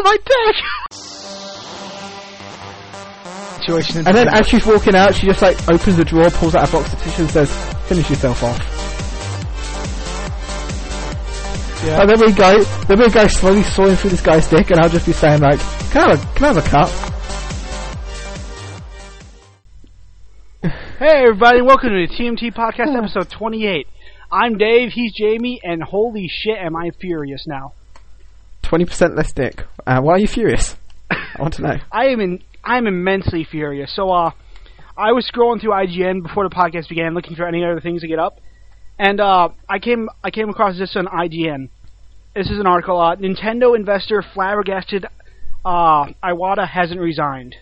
on my dick! Situation. And then as she's walking out, she just like opens the drawer, pulls out a box of tissue and says, finish yourself off. yeah. And then we go, then we go slowly sawing through this guy's dick and I'll just be saying like, can I have a, can I have a cut? Hey everybody, welcome to the TMT Podcast episode 28. I'm Dave, he's Jamie, and holy shit am I furious now. 20% less dick. Uh, why are you furious? I want to know. I am in, I'm immensely furious. So, uh, I was scrolling through IGN before the podcast began, looking for any other things to get up, and uh, I came I came across this on IGN. This is an article. Uh, Nintendo investor flabbergasted. Uh, Iwata hasn't resigned.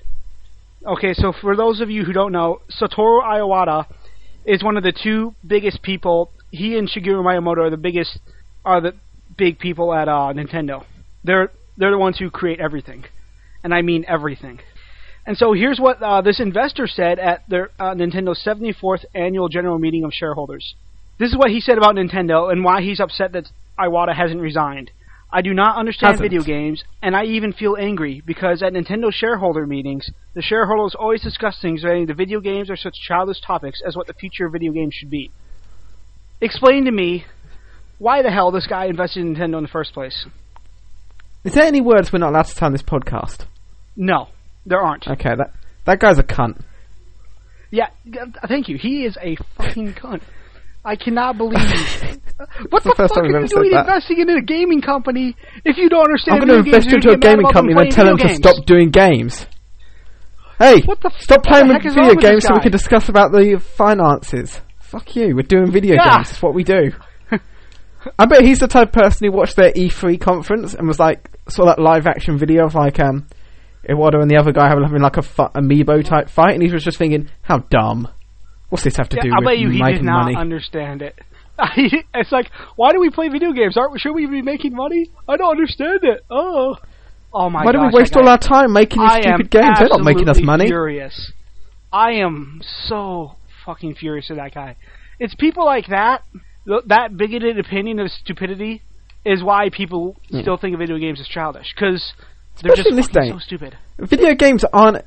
Okay, so for those of you who don't know, Satoru Iwata is one of the two biggest people. He and Shigeru Miyamoto are the biggest, are the big people at uh, Nintendo. They're they're the ones who create everything, and I mean everything. And so here's what uh, this investor said at their uh, Nintendo's 74th annual general meeting of shareholders. This is what he said about Nintendo and why he's upset that Iwata hasn't resigned. I do not understand Hasn't. video games, and I even feel angry because at Nintendo shareholder meetings, the shareholders always discuss things relating to video games or such childish topics as what the future of video games should be. Explain to me why the hell this guy invested in Nintendo in the first place. Is there any words we're not allowed to say on this podcast? No, there aren't. Okay, that that guy's a cunt. Yeah, g- uh, thank you. He is a fucking cunt. I cannot believe. what the the, fuck are you doing that. investing in a gaming company if you don't understand? I'm going to invest into a gonna get mad gaming company and then tell them to games. stop doing games. Hey, What the stop the playing heck video wrong with this games so we can discuss about the finances. Fuck you, we're doing video Yeah. games. It's what we do. I bet he's the type of person who watched their E3 conference and was like, saw that live action video of like, um, Iwata and the other guy having, like a fu- amiibo type fight, and he was just thinking, how dumb. What's this have to Yeah, do I'll with bet you he did not money? understand it. it's like, why do we play video games? Aren't we, should we be making money? I don't understand it. Oh, oh my god. Why do we gosh, waste all our time making these I stupid games? They're not making us money. Furious. I am so fucking furious at that guy. It's people like that, th- that bigoted opinion of stupidity, is why people Yeah. still think of video games as childish because they're just this day. so stupid. Video games aren't.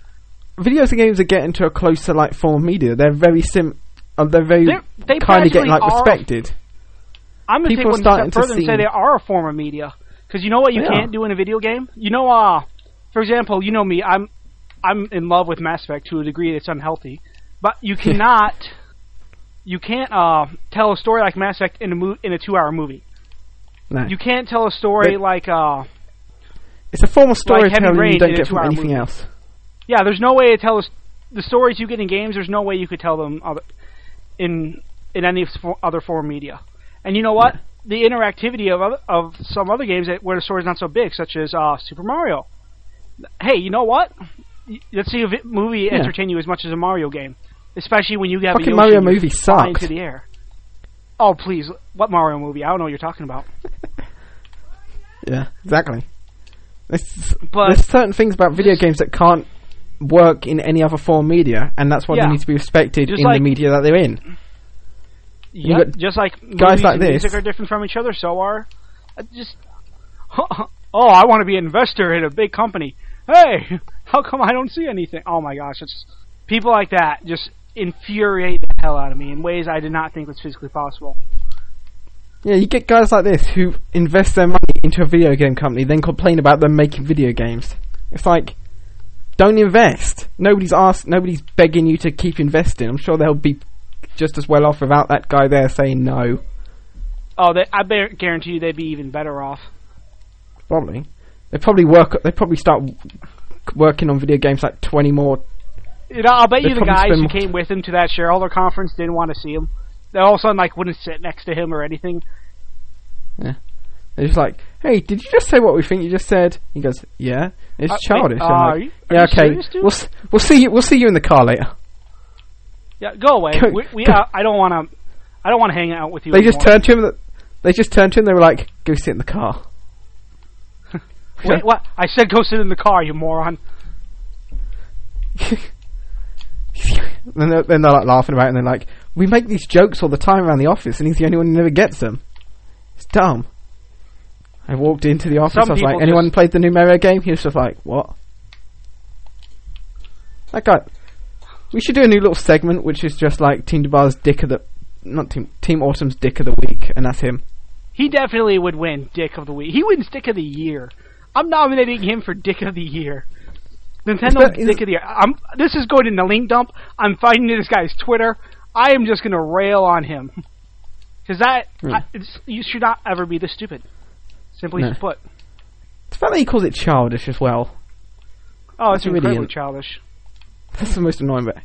Video games are getting to a closer like form of media. They're very sim. Uh, they're very They're- kind of getting like respected. I'm gonna People take one step to further and say they are a form of media. Because you know what you They can't are. do in a video game. You know, uh, for example, you know me. I'm I'm in love with Mass Effect to a degree that's unhealthy, but you cannot. You can't uh, tell a story like Mass Effect in a mo- in a two-hour movie. No, You can't tell a story But- like uh, it's a form of Heavy storytelling Rain you don't in a get from anything movie. else. yeah. There's no way to tell us the stories you get in games. There's no way you could tell them other, in in any other form of media. And you know what? The interactivity of other, of some other games that, where the story's not so big, such as uh, Super Mario. Hey, you know what? Let's see if a movie Yeah. entertain you as much as a Mario game, especially when you a Fucking Yoshi Mario movie flying sucks. to the air. Oh please, what Mario movie? I don't know what you're talking about. Yeah, exactly. There's, But there's certain things about video games that can't work in any other form of media, and that's why Yeah. they need to be respected Just in like- the media that they're in. Yeah, got just like guys like and this. music are different from each other, so are uh, just. Oh, I want to be an investor in a big company. Hey, how come I don't see anything? Oh my gosh, it's people like that just infuriate the hell out of me in ways I did not think was physically possible. Yeah, you get guys like this who invest their money into a video game company, then complain about them making video games. It's like, don't invest. Nobody's asked. Nobody's begging you to keep investing. I'm sure they'll be just as well off without that guy there saying no. Oh, they, I guarantee you they'd be even better off. Probably. They probably work. They probably start working on video games like 20 more. You know, I'll bet you the guys who came with him to that shareholder conference didn't want to see him. They all of a sudden like wouldn't sit next to him or anything. They're just like, hey, did you just say what we think you just said? He goes, yeah. It's Uh, childish. uh, I'm are you- are yeah, okay. serious? We'll we'll see you. We'll see you in the car later. Yeah, go away. Go- we, we go- uh, I don't want to. I don't want to hang out with you. They just turned to him. They just turned to him. They were like, go sit in the car. Wait, what? I said go sit in the car, you moron. then they're, then they're like laughing about it and they're like, we make these jokes all the time around the office and he's the only one who never gets them. It's dumb. I walked into the office. Some I was like, "Anyone played the new Mario game?" He was just like, "What?" That guy. We should do a new little segment, which is just like Team DeBar's Dick of the, not Team Team Autumn's Dick of the Week, and that's him. He definitely would win Dick of the Week. He wins Dick of the Year. I'm nominating him for Dick of the Year. Nintendo is- Dick of the Year. I'm, this is going in the link dump. I'm finding this guy's Twitter. I am just going to rail on him. Because that. I, it's, you should not ever be this stupid. Simply No. put. The fact that he calls it childish as well. Oh, it's That's really incredibly in- childish. That's the most annoying bit.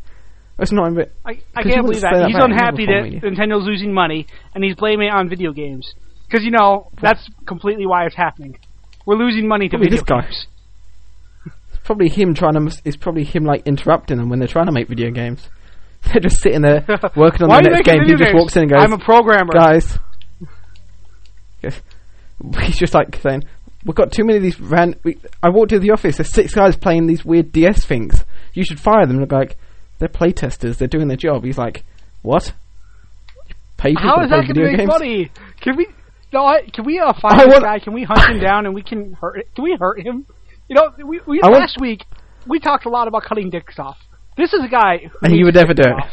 Most annoying bit. I, I can't believe that. that He's unhappy that form Nintendo's losing money, and he's blaming it on video games. Because, you know, that's completely why it's happening. We're losing money to Probably video games. Probably him trying to. It's probably him like interrupting them when they're trying to make video games. They're just sitting there working on the next game. He just walks in and goes, I'm a programmer. guys. He's just like saying, "We've got too many of these ran." We, I walked into the office. There's six guys playing these weird DS things. You should fire them. Look like they're playtesters. They're doing their job. He's like, "What? You pay people How is that going to make games?" money? Can we? No, I, can we uh, I this guy? Can we hunt him down and we can hurt? Can we hurt him? You know, we, we I last week we talked a lot about cutting dicks off. This is a guy. Who And he would never do it. off.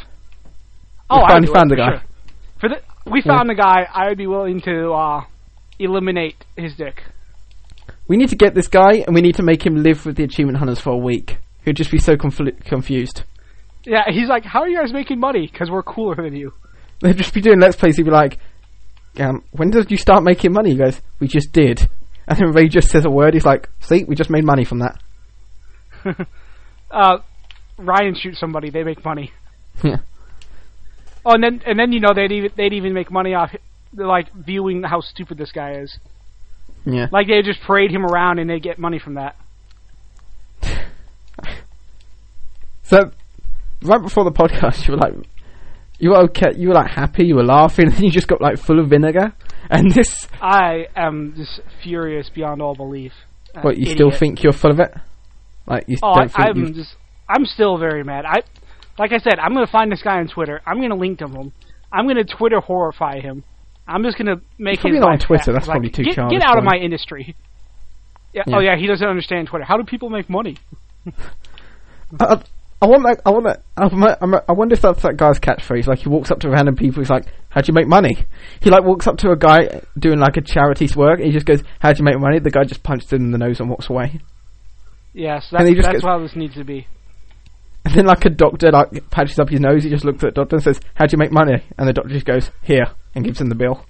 Oh, We I finally found the guy. sure. For the, we found the guy. I would be willing to uh, eliminate his dick. We need to get this guy, and we need to make him live with the achievement hunters for a week. He'd just be so confl- confused. Yeah, he's like, "How are you guys making money? Because we're cooler than you." They'd just be doing let's plays. He'd be like, um, "When did you start making money?" He goes, "We just did." And then Ray just says a word. He's like, "See, we just made money from that." uh, Ryan shoots somebody, they make money. Yeah. Oh, and then and then you know they'd even they'd even make money off like viewing how stupid this guy is. Yeah. Like they just parade him around and they get money from that. So, right before the podcast, you were like, you were okay, you were like happy, you were laughing, and then you just got like full of vinegar. And this, I am just furious beyond all belief. What you still think you're full of it? Like you Oh, don't I, think I'm you've just I'm still very mad. I like I said, I'm gonna find this guy on Twitter. I'm gonna link to him. I'm gonna Twitter horrify him. I'm just gonna make probably his not on Twitter, that's Like, probably too get, childish Get out of my industry. Yeah. Yeah. Oh yeah, he doesn't understand Twitter. How do people make money? I, I want that. I want that. I'm, I wonder if that's that guy's catchphrase. Like he walks up to random people. He's like, "How'd you make money?" He like walks up to a guy doing like a charity's work. And he just goes, "How'd you make money?" The guy just punches him in the nose and walks away. Yeah, And that's, that's gets- how this needs to be. And then like a doctor like patches up his nose. He just looks at the doctor and says, "How'd you make money?" And the doctor just goes, "Here," and gives him the bill.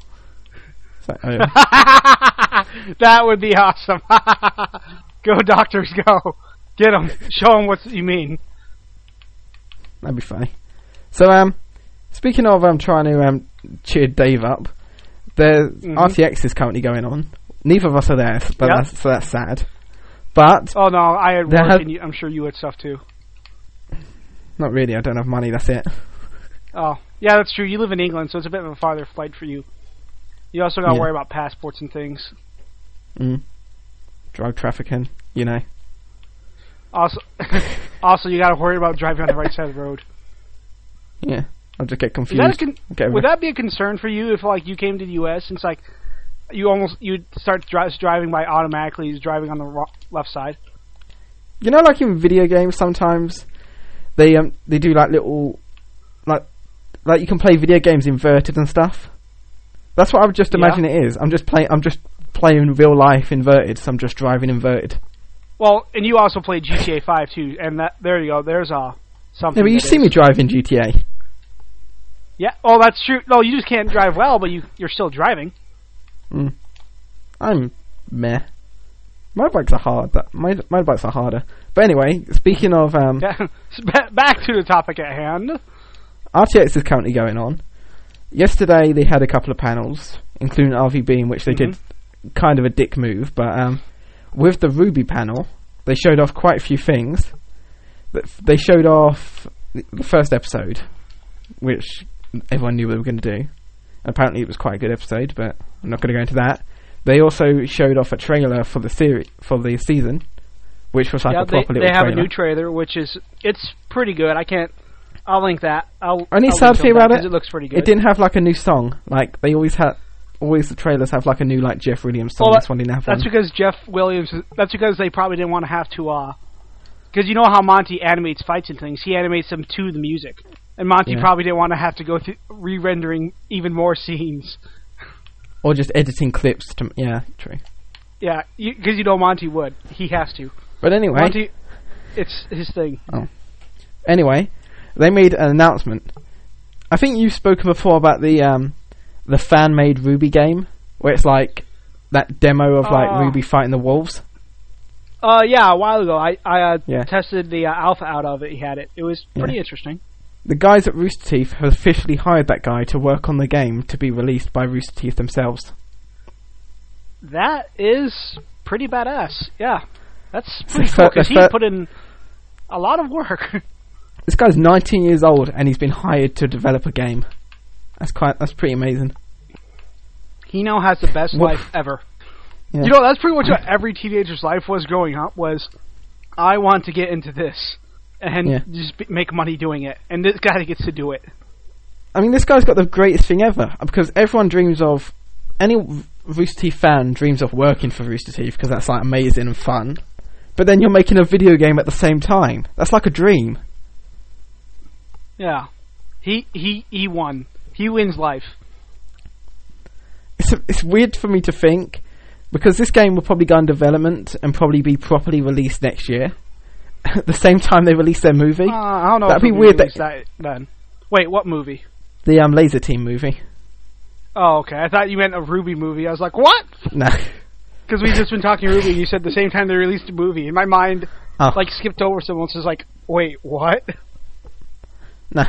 Oh, that would be awesome. go doctors, go. Get them. Show them what you mean. that'd be funny. So um, speaking of um trying to um cheer Dave up, the Mhm. RTX is currently going on. Neither of us are there, but Yep. that's, so that's sad. But Oh no, I had work, have... and you, I'm sure you had stuff too. Not really. I don't have money. That's it. Oh, yeah, that's true. You live in England, so it's a bit of a farther flight for you. You also got to Yeah. worry about passports and things. Mm. Drug trafficking. You know. Also, also you got to worry about driving on the right side of the road. Yeah. I'll just get confused. that con- Get would that be a concern for you if like you came to the U.S. and it's like you almost you start dri- driving by automatically he's driving on the ro- left side? you know, like in video games, sometimes they um they do like little like like you can play video games inverted and stuff. That's what I would just Yeah. imagine it is. I'm just playing. I'm just playing real life inverted. So I'm just driving inverted. Well, and you also played GTA 5 too, and that there you go. There's uh something. Yeah, but you see me driving GTA. Yeah. Oh, that's true. No, you just can't drive well, but you you're still driving. Mm. I'm meh. Motorbikes are hard. But my bikes are harder. But anyway, speaking of um. Back to the topic at hand. RTX is currently going on. Yesterday they had a couple of panels, including RVB, in which they did kind of a dick move. But um, with the RWBY panel, they showed off quite a few things. They showed off the first episode, which everyone knew what they were going to do. Apparently, it was quite a good episode, but I'm not going to go into that. They also showed off a trailer for the series for the season, which was like yeah, a they, proper they little have trailer. a new trailer, which is it's pretty good. I can't. I'll link that. I'll. Only I'll sad thing about it, it looks pretty good. It didn't have like a new song. Like they always had, always the trailers have like a new like Jeff Williams song. Well, this one didn't have That's one. because Jeff Williams. That's because they probably didn't want to have to. uh Because you know how Monty animates fights and things. He animates them to the music, and Monty Yeah. probably didn't want to have to go through re-rendering even more scenes. Or just editing clips to yeah, true. Yeah, because you, know Monty would. He has to. But anyway, Monty, it's his thing. anyway, they made an announcement. I think you've spoken before about the um, the fan made RWBY game, where it's like that demo of like Oh. Ruby fighting the wolves. Uh, yeah, a while ago, I I uh, Yeah. tested the uh, alpha out of it. He had it. It was pretty Yeah. interesting. The guys at Rooster Teeth have officially hired that guy to work on the game to be released by Rooster Teeth themselves. That is pretty badass. Yeah, that's pretty fir- cool because he put in a lot of work. This guy's 19 years old and he's been hired to develop a game. That's quite. That's pretty amazing. he now has the best life ever. Yeah. You know, that's pretty much what every teenager's life was growing up. Was I want to get into this and Yeah. just make money doing it, and this guy gets to do it. I mean, this guy's got the greatest thing ever because everyone dreams of any Rooster Teeth fan dreams of working for Rooster Teeth because that's like amazing and fun. But then you're making a video game at the same time. That's like a dream. Yeah, he he he won. He wins life. It's it's weird for me to think because this game will probably go in development and probably be properly released next year. At the same time they release their movie, Uh, I don't know. That'd be weird released that then. Wait, what movie? the um, Lazer Team movie. Oh, okay. I thought you meant a RWBY movie. I was like, what? No, Because we've just been talking RWBY. and You said the same time they released a movie. In my mind, oh, like skipped over someone. So it's like, wait, what? no.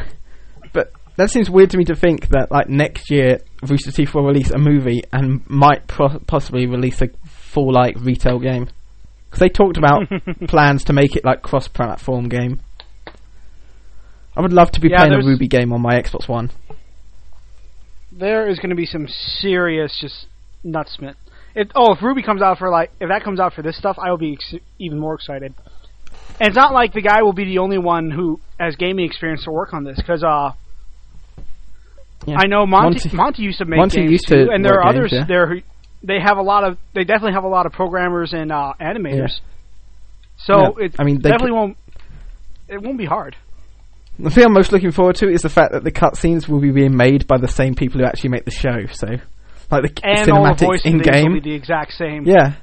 But that seems weird to me to think that like next year Rooster Teeth will release a movie and might pro- possibly release a full like retail game because they talked about plans to make it like cross-platform game. I would love to be Yeah, playing a RWBY game on my Xbox One. there is going to be some serious just nutsmith. It, oh, if RWBY comes out for like, if that comes out for this stuff, I will be ex- even more excited. And it's not like the guy will be the only one who has gaming experience to work on this, because uh, Yeah. I know Monty, Monty- Monty used to make Monty games used too, and there are games, others yeah. there who they have a lot of, they definitely have a lot of programmers and uh, animators. So Yeah, it I mean, definitely won't, it won't be hard. The thing I'm most looking forward to is the fact that the cutscenes will be being made by the same people who actually make the show. So, like the And all the voice in game. be the exact same. Yeah,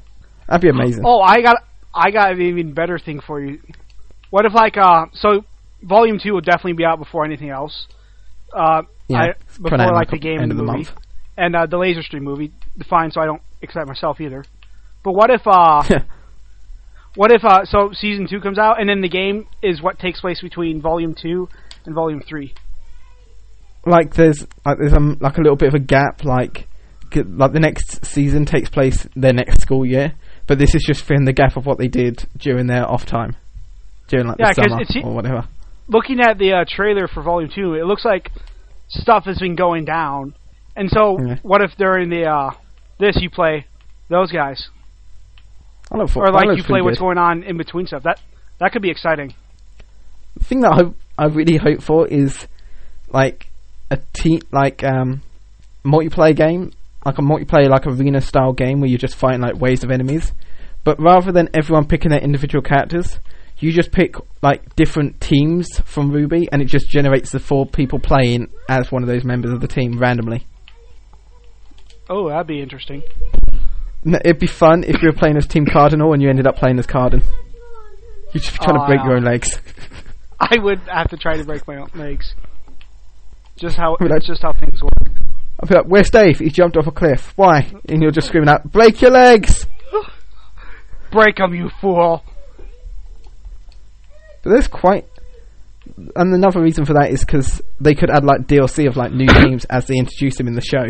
that'd be amazing. Oh, I got I got an even better thing for you. What if like uh so volume two will definitely be out before anything else. Uh yeah, I, before like the game end and of the the movie. month. And uh the Lazer Team movie, fine so I don't excite myself either. But what if uh what if uh so season two comes out and then the game is what takes place between volume two and volume three? like there's like there's um like a little bit of a gap. Like like the next season takes place their next school year, but this is just filling the gap of what they did during their off time, during like Yeah, the summer it's- or whatever. looking at the uh, trailer for Volume Two, it looks like stuff has been going down. And so, Yeah. what if during the uh, this you play those guys, I look for or like you play pretty what's good. going on in between stuff? That that could be exciting. The thing that I hope, I really hope for is like a team like um multiplayer game, like a multiplayer like arena style game where you're just fighting like waves of enemies. But rather than everyone picking their individual characters, you just pick like different teams from RWBY, and it just generates the four people playing as one of those members of the team randomly. Oh, that'd be interesting. N- It'd be fun if you were playing as Team Cardinal and you ended up playing as Cardin. You'd just be trying Oh, to break your own ah. legs. I would have to try to break my own legs. Just how Would I- just how things work. I'd be like, "Where's Dave? He jumped off a cliff. Why?" And you're just screaming out, "Break your legs!" Break 'em, you fool! But there's quite, and another reason for that is because they could add like DLC of like new teams as they introduce them in the show.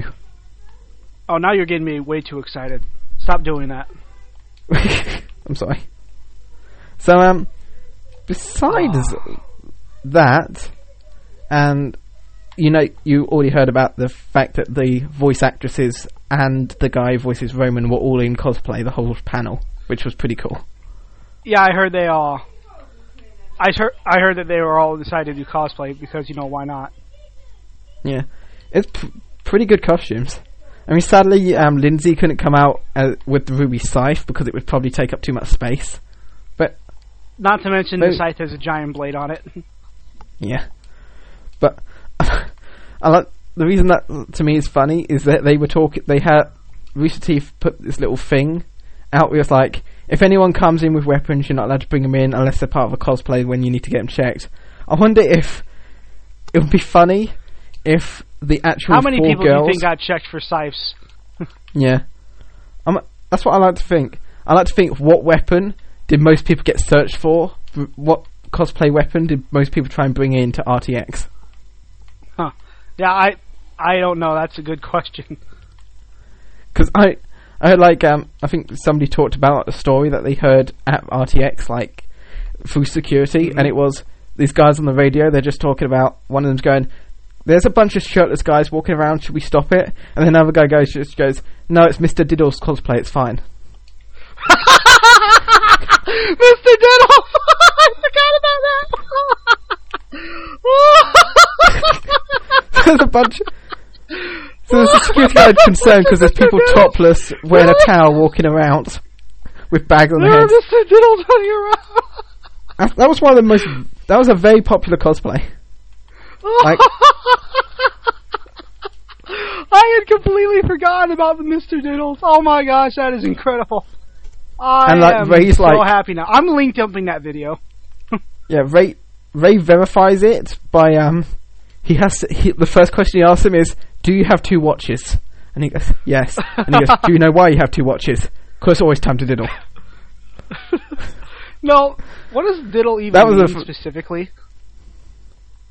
Oh, now you're getting me way too excited. Stop doing that. I'm sorry. So um, besides that, and you know, you already heard about the fact that the voice actresses and the guy who voices Roman were all in cosplay, the whole panel, which was pretty cool. Yeah, I heard they all. I heard I heard that they were all decided to do cosplay because you know why not? Yeah, it's p- pretty good costumes. I mean, sadly, um, Lindsay couldn't come out uh, with the ruby scythe because it would probably take up too much space. But Not to mention the scythe has a giant blade on it. yeah, but I like the reason that to me is funny is that they were talking. They had Rooster Teeth put this little thing out where it's like, if anyone comes in with weapons, you're not allowed to bring them in unless they're part of a cosplay when you need to get them checked. I wonder if it would be funny if the actual How many four people girls do you think got checked for scythes? Yeah, I'm, that's what I like to think. I like to think what weapon did most people get searched for? What cosplay weapon did most people try and bring in to RTX? Yeah, I I don't know. That's a good question. Because I, I heard like um, I think somebody talked about a story that they heard at RTX like through security, Mhm. and it was these guys on the radio. They're just talking about one of them's going. There's a bunch of shirtless guys walking around. Should we stop it? And then another guy goes, just goes, "No, it's Mr. Diddle's cosplay. It's fine." Mr. Diddle! I forgot about that! there's a bunch. So there's a security guard concerned because there's people topless wearing a towel walking around with bags on their heads. Mr. Diddles running around! That was one of the most. That was a very popular cosplay. Like- I had completely forgotten about the Mr. Diddles. Oh my gosh, that is incredible. I And, like, am Ray's so like- happy now. I'm link dumping that video. Yeah, Ray Ray verifies it by um. He has to, he, the first question he asks him is, "Do you have two watches?" And he goes, "Yes." And he goes, "Do you know why you have two watches?" Because it's always time to diddle. No, what does diddle even That was mean f- specifically?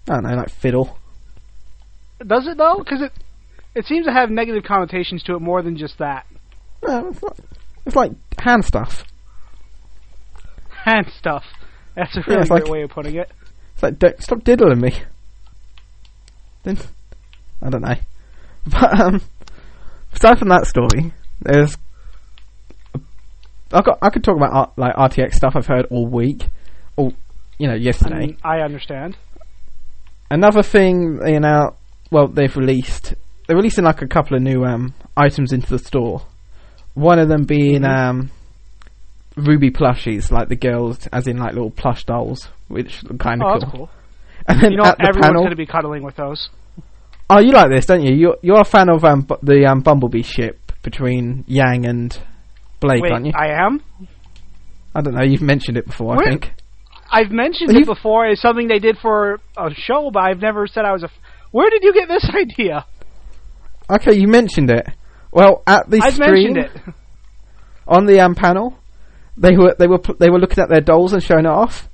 I don't know, like fiddle. Does it though? Because it it seems to have negative connotations to it more than just that. No, it's, not, it's like hand stuff. Hand stuff. That's a really it's great like- way of putting it. It's like, don't, stop diddling me. Then, I don't know. But, um, aside from that story, there's, I got, I could talk about like RTX stuff I've heard all week, or, you know, I, yesterday. mean, I understand. Another thing they announced, well, they've released, they're releasing like a couple of new, um, items into the store. One of them being, Mhm. um, RWBY plushies, like the girls, as in like little plush dolls, which look kind of Oh, cool. that's cool. And then You know, at the everyone's going to be cuddling with those. Oh, you like this, don't you? You're you're a fan of um bu- the um Bumblebee ship between Yang and Blake, Wait, aren't you? I am. I don't know. You've mentioned it before, Where- I think. I've mentioned it before as something they did for a show, but I've never said I was a. F- Where did you get this idea? Okay, you mentioned it. Well, at the I've stream mentioned it. on the um panel, they were they were pl- they were looking at their dolls and showing it off.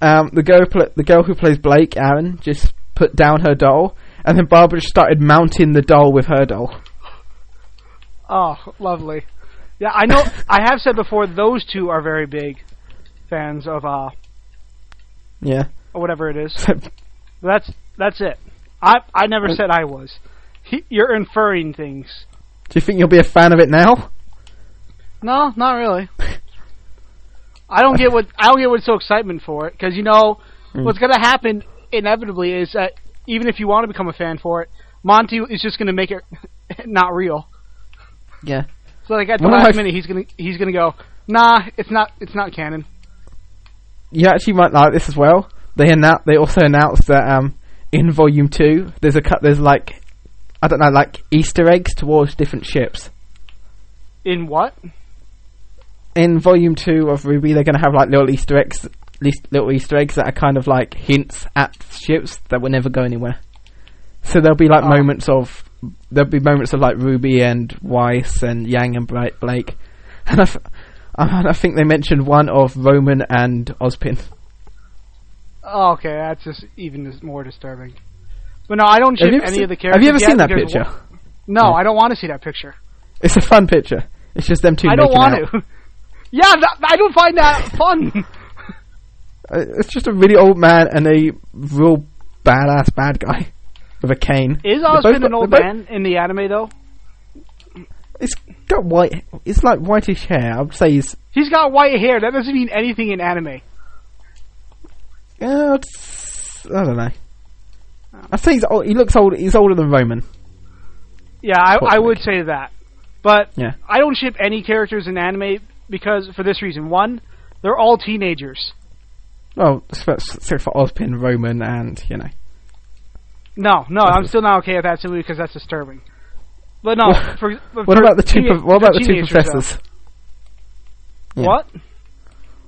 Um, the girl pl- the girl who plays Blake, Arryn, just put down her doll, and then Barbara just started mounting the doll with her doll. Oh, lovely. Yeah, I know. I have said before those two are very big fans of uh Yeah. or whatever it is. That's that's it. I I never said I was. He, you're inferring things. do you think you'll be a fan of it now? No, not really. I don't get what I don't get what's so excitement for it because you know Mm. what's gonna happen inevitably is that even if you want to become a fan for it, Monty is just gonna make it not real. Yeah. So like at the last minute he's gonna he's gonna go nah it's not it's not canon. You actually might like this as well. They annou- They also announced that um, in Volume Two, there's a cut. There's like, I don't know, like Easter eggs towards different ships. In what? In Volume Two of RWBY, they're going to have like little Easter eggs, little Easter eggs that are kind of like hints at ships that will never go anywhere. So there'll be like Oh. moments of there'll be moments of like Ruby and Weiss and Yang and Blake, and I, f- and I think they mentioned one of Roman and Ozpin. Oh, okay, that's just even more disturbing. But no, I don't ship any seen- of the characters. Have you ever seen that picture? No, Yeah. I don't want to see that picture. It's a fun picture. It's just them two. I don't want out. to. yeah, that, I don't find that fun. It's just a really old man and a real badass bad guy with a cane. Is both Ozpin an old both- man in the anime though? It's got white. It's like whitish hair. I would say he's. He's got white hair. That doesn't mean anything in anime. Uh, it's, I don't know. I say he's. Old, he looks old. He's older than Roman. Yeah, I, I would say that. But Yeah. I don't ship any characters in anime because for this reason. One, they're all teenagers. Well, except except for Ozpin, Roman, and you know. No, no, I'm still not okay with that simply because that's disturbing. But no, What- for, but What about the two? what about for the two professors? Yeah. What?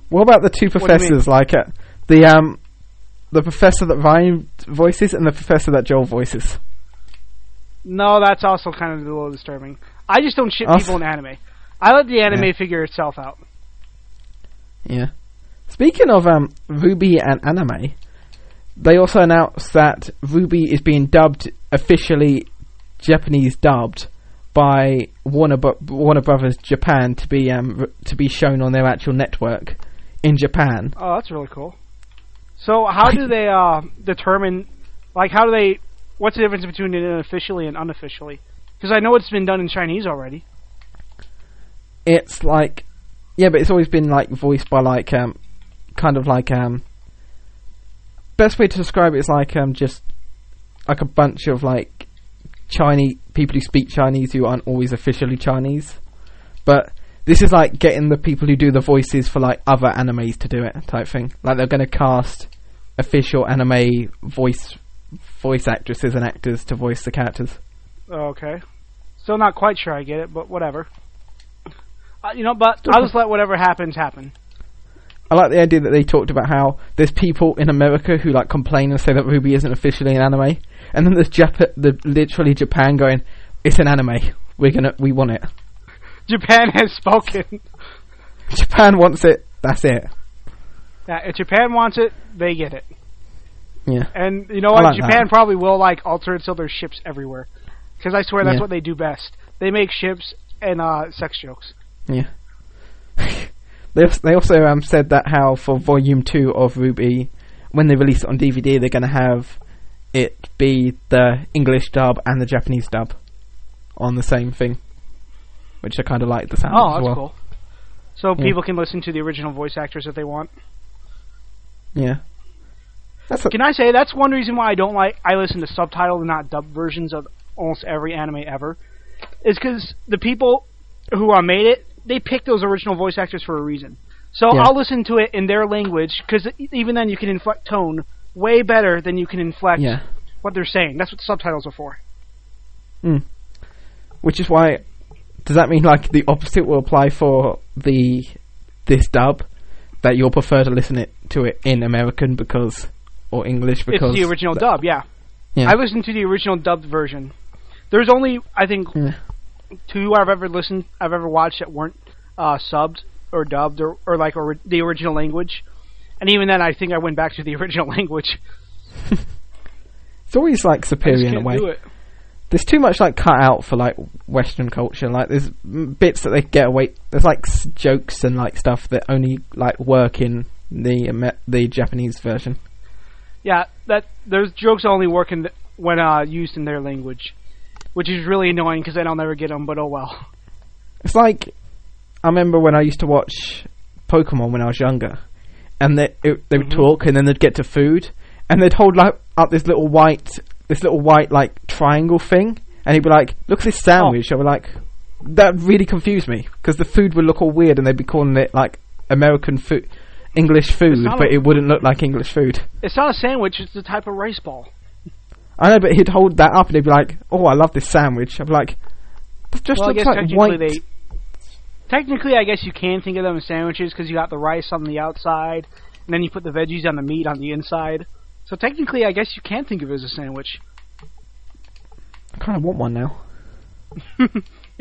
What about the two do you mean? professors? Like uh, the um, the professor that Ryan voices and the professor that Joel voices. No, that's also kind of a little disturbing. I just don't ship Us- people in anime. I let the anime Yeah. figure itself out. Yeah. Speaking of um, RWBY and anime, they also announced that RWBY is being dubbed officially Japanese dubbed by Warner Bro- Warner Brothers Japan to be um r- to be shown on their actual network in Japan. Oh, that's really cool. So, how do they uh, determine, like, how do they? What's the difference between it officially and unofficially? Because I know it's been done in Chinese already. It's like yeah, but it's always been like voiced by like um kind of like um best way to describe it is like um just like a bunch of like Chinese people who speak Chinese who aren't always officially Chinese. But this is like getting the people who do the voices for like other animes to do it type thing. Like they're going to cast official anime voice voice actresses and actors to voice the characters. Okay. Still not quite sure I get it, but whatever. Uh, you know, but I'll just let whatever happens happen. I like the idea that they talked about how there's people in America who like complain and say that RWBY isn't officially an anime, and then there's Jap- the literally Japan going, "It's an anime. We're gonna, we want it. Japan has spoken. Japan wants it. That's it." Yeah, if Japan wants it, they get it. Yeah, And you know what? like Japan that. probably will like alter it so there's ships everywhere. Because I swear that's Yeah. what they do best. They make ships and uh, sex jokes. yeah. they als- they also um said that how for Volume Two of RWBY, when they release it on DVD, they're gonna have it be the English dub and the Japanese dub on the same thing, which I kind of like the sound Oh, as that's well. cool. So Yeah. people can listen to the original voice actors if they want. Yeah. That's Can I say that's one reason why I don't like I listen to subtitled and not dubbed versions of almost every anime ever, is because the people who uh, made it they picked those original voice actors for a reason. So Yeah. I'll listen to it in their language because even then you can inflect tone way better than you can inflect yeah. what they're saying. That's what subtitles are for. Which is why, does that mean like the opposite will apply for the this dub? That you'll prefer to listen it to it in American because or English because it's the original dub, yeah. Yeah. I listened to the original dubbed version. There's only I think Yeah. two I've ever listened, I've ever watched that weren't uh, subbed or dubbed or, or like or the original language. And even then, I think I went back to the original language. It's always like superior in a way. do it. There's too much like cut out for like Western culture. Like there's bits that they get away. There's like s- jokes and like stuff that only like work in the the Japanese version. Yeah, that those jokes only work in the, when uh, used in their language, which is really annoying because then I'll never get them. But oh well. It's like I remember when I used to watch Pokemon when I was younger, and they it, they would Mhm. talk, and then they'd get to food, and they'd hold like up this little white, this little white like triangle thing, and he'd be like, "Look at this sandwich." I was like, that really confused me because the food would look all weird, and they'd be calling it like American food, English food, but a- it wouldn't look like English food. It's not a sandwich; it's a type of rice ball. I know, but he'd hold that up, and he'd be like, "Oh, I love this sandwich." I'd be like, "That just well, looks like white." they. Technically, I guess you can think of them as sandwiches because you got the rice on the outside, and then you put the veggies on the meat on the inside. So technically, I guess you can think of it as a sandwich. I kind of want one now.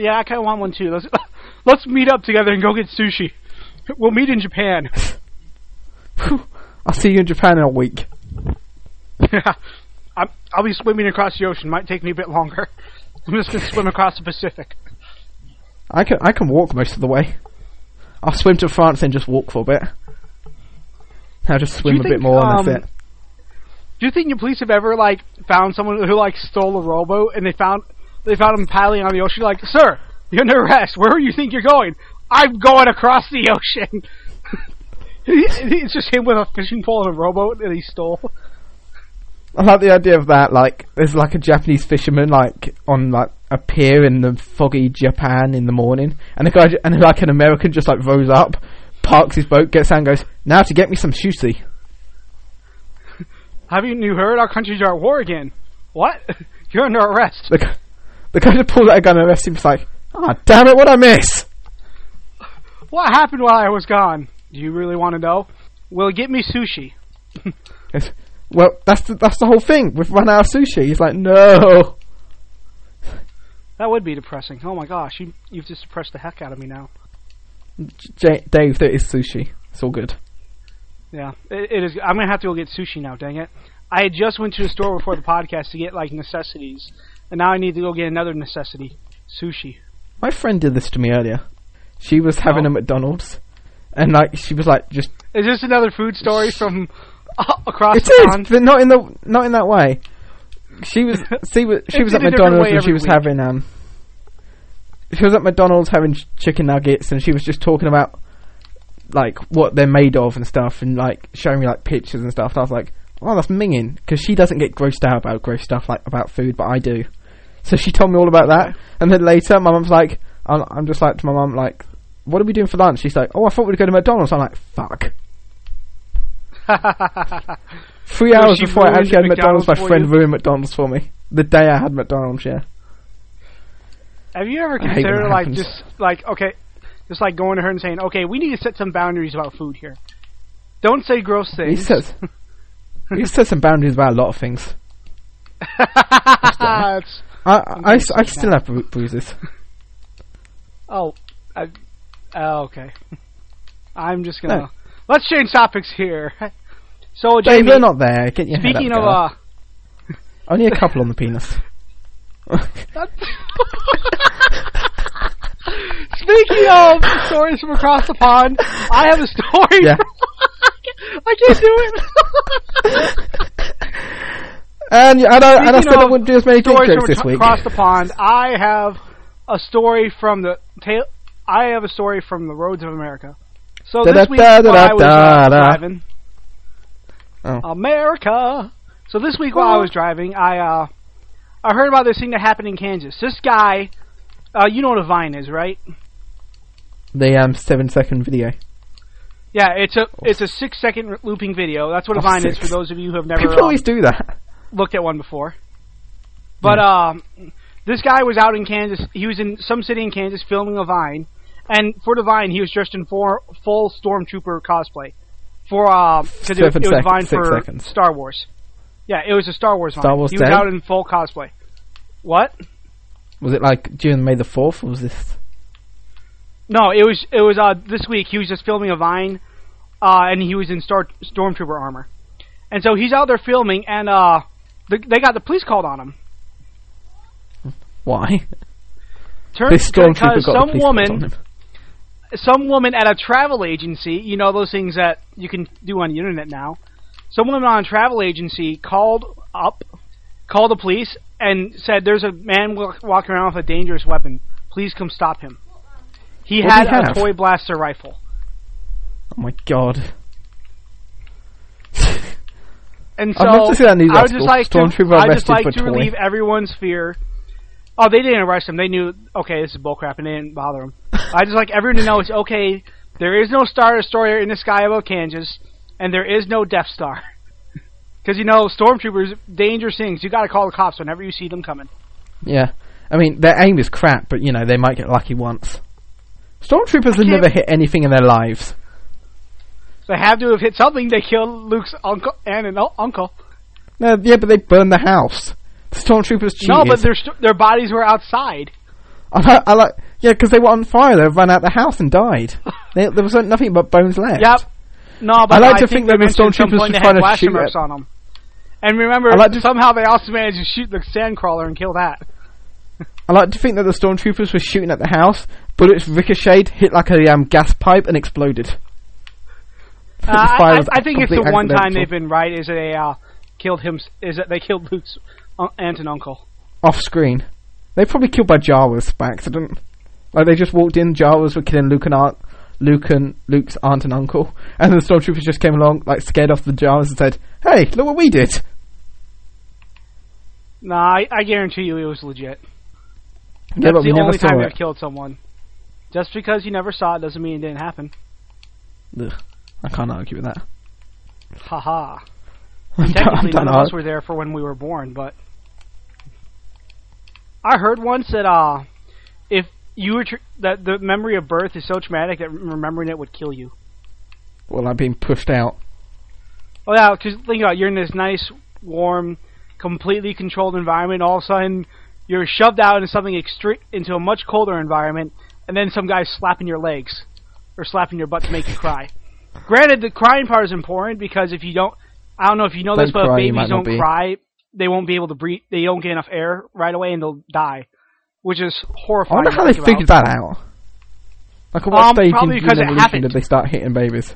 Yeah, I kind of want one too. Let's let's meet up together and go get sushi. We'll meet in Japan. I'll see you in Japan in a week. I'm, I'll be swimming across the ocean. Might take me a bit longer. I'm just gonna swim across the Pacific. I can I can walk most of the way. I'll swim to France and just walk for a bit. I'll just swim a bit think, more and um, that's it. Do you think your police have ever like found someone who like stole a rowboat and they found they found him paddling on the ocean? Like, sir, you're under arrest. Where do you think you're going? I'm going across the ocean. It's just him with a fishing pole and a rowboat that he stole. I like the idea of that. Like, there's like a Japanese fisherman like on like appear in the foggy Japan in the morning, and the guy and like an American just like rows up, parks his boat, gets out, and goes, "Now to get me some sushi." Haven't you heard? Our countries are at war again. What? You're under arrest. The guy, the guy just pulls out a gun and arrests him. It's like, "Ah, damn it, what I miss?" What happened while I was gone? Do you really want to know? Well, get me sushi. Well, that's the, that's the whole thing. We've run out of sushi. He's like, "No." That would be depressing. Oh my gosh, you you've just depressed the heck out of me now. J- Dave, there is sushi. It's all good. Yeah, it, it is. I'm gonna have to go get sushi now. Dang it! I had just went to the store before the podcast to get like necessities, and now I need to go get another necessity: sushi. My friend did this to me earlier. She was having Oh. a McDonald's, and like she was like just Is this another food story from uh, across It the is, pond? but not in the not in that way. She was she was she was at in a different McDonald's and she was week. having um she was at McDonald's having chicken nuggets and she was just talking about like what they're made of and stuff and like showing me like pictures and stuff. And I was like, oh, that's minging because she doesn't get grossed out about gross stuff like about food, but I do. So she told me all about that, and then later my mum's like, I'm, I'm just like to my mum like, what are we doing for lunch? She's like, oh, I thought we'd go to McDonald's. I'm like, fuck. Three hours she before I actually had McDonald's, McDonald's my friend you? ruined McDonald's for me. The day I had McDonald's, yeah. Have you ever I hate when considered like happens. just like okay, just like going to her and saying, okay, we need to set some boundaries about food here. Don't say gross He things. says, he says some boundaries about a lot of things. I, I, I, I still have bru- bruises. oh, I, oh, okay. I'm just gonna No. let's change topics here. So, Dave, Jamie, they're not there. Get your speaking of uh, Only a couple on the penis. Speaking of stories from across the pond, I have a story. Yeah. From, I can't do it. and, and, I, and I said I wouldn't do as many dick jokes this week. across the pond. I have a story from the tail. I have a story from the roads of America. So this week I was uh, driving, Oh. America. So this week while I was driving, I uh, I heard about this thing that happened in Kansas. This guy, uh, you know what a vine is, right? The um, seven second video. Yeah, it's a it's a six second looping video. That's what a Oh, vine is for those of you who have never People always do that. looked at one before. But um, this guy was out in Kansas. He was in some city in Kansas filming a vine, and for the vine, he was dressed in for, full stormtrooper cosplay. For uh, because it, was- it was vine for seconds. Star Wars. Yeah, it was a Star Wars vine. Star Wars he was out in full cosplay. What? Was it like during May the 4th, or was this. No, it was it was uh this week. He was just filming a vine, uh, and he was in star stormtrooper armor, and so he's out there filming, and uh, the, they got the police called on him. Why? Turns because some woman. Some woman at a travel agency, you know those things that you can do on the internet now. Some woman on a travel agency called up, called the police, and said, "There's a man walking around with a dangerous weapon. Please come stop him." He What had a have? toy blaster rifle, Oh my god. and so I'd love to see that news I would just like to, Stormtrooper I just like to relieve everyone's fear. Oh, they didn't arrest him. They knew, okay, this is bullcrap, and they didn't bother him. I just like everyone to know it's okay. There is no Star Destroyer in the sky above Kansas, and there is no Death Star. Because you know, stormtroopers, dangerous things. You got to call the cops whenever you see them coming. Yeah. I mean, their aim is crap, but you know, they might get lucky once. Stormtroopers have never hit anything in their lives. They have to have hit something. They killed Luke's uncle and an uncle. No, yeah, but they burned the house. Stormtroopers cheated. No, but their st- their bodies were outside. I like, I like, yeah, because they were on fire. They ran out the house and died. they, there was nothing but bones left. Yep. No, but I like I to think think that the mentioned at some stormtroopers were trying to shoot marks on them. And remember, I like to- somehow they also managed to shoot the sandcrawler and kill that. I like to think that the stormtroopers were shooting at the house. Bullets ricocheted, hit like a um, gas pipe, and exploded. Uh, I, I, think it's the one time they've been right is that they uh, killed him. Is that they killed Luke's uh, aunt and uncle? off screen. They probably killed by Jawas by accident. Like they just walked in, Jawas were killing Luke and aunt, Luke and Luke's aunt and uncle, and the stormtroopers just came along, like scared off the Jawas and said, "Hey, look what we did." Nah, I, I guarantee you it was legit. Yeah, That's the never only saw time. I've killed someone. Just because you never saw it doesn't mean it didn't happen. Ugh, I can't argue with that. Haha. I don't- I Technically, none of us were there for when we were born, but I heard once that uh, if you were tr- that the memory of birth is so traumatic that remembering it would kill you. Well, I'm being pushed out. Oh yeah, because think about it, you're in this nice, warm, completely controlled environment. All of a sudden, you're shoved out into something extre- into a much colder environment, and then some guy's slapping your legs or slapping your butt to make you cry. Granted, the crying part is important because if you don't, I don't know if you know this, Don't but cry, if you might babies don't cry, they won't be able to breathe. They don't get enough air right away, and they'll die, which is horrifying. I wonder how they figured that out. Like at what Um, stage in it evolution happened. did they start hitting babies?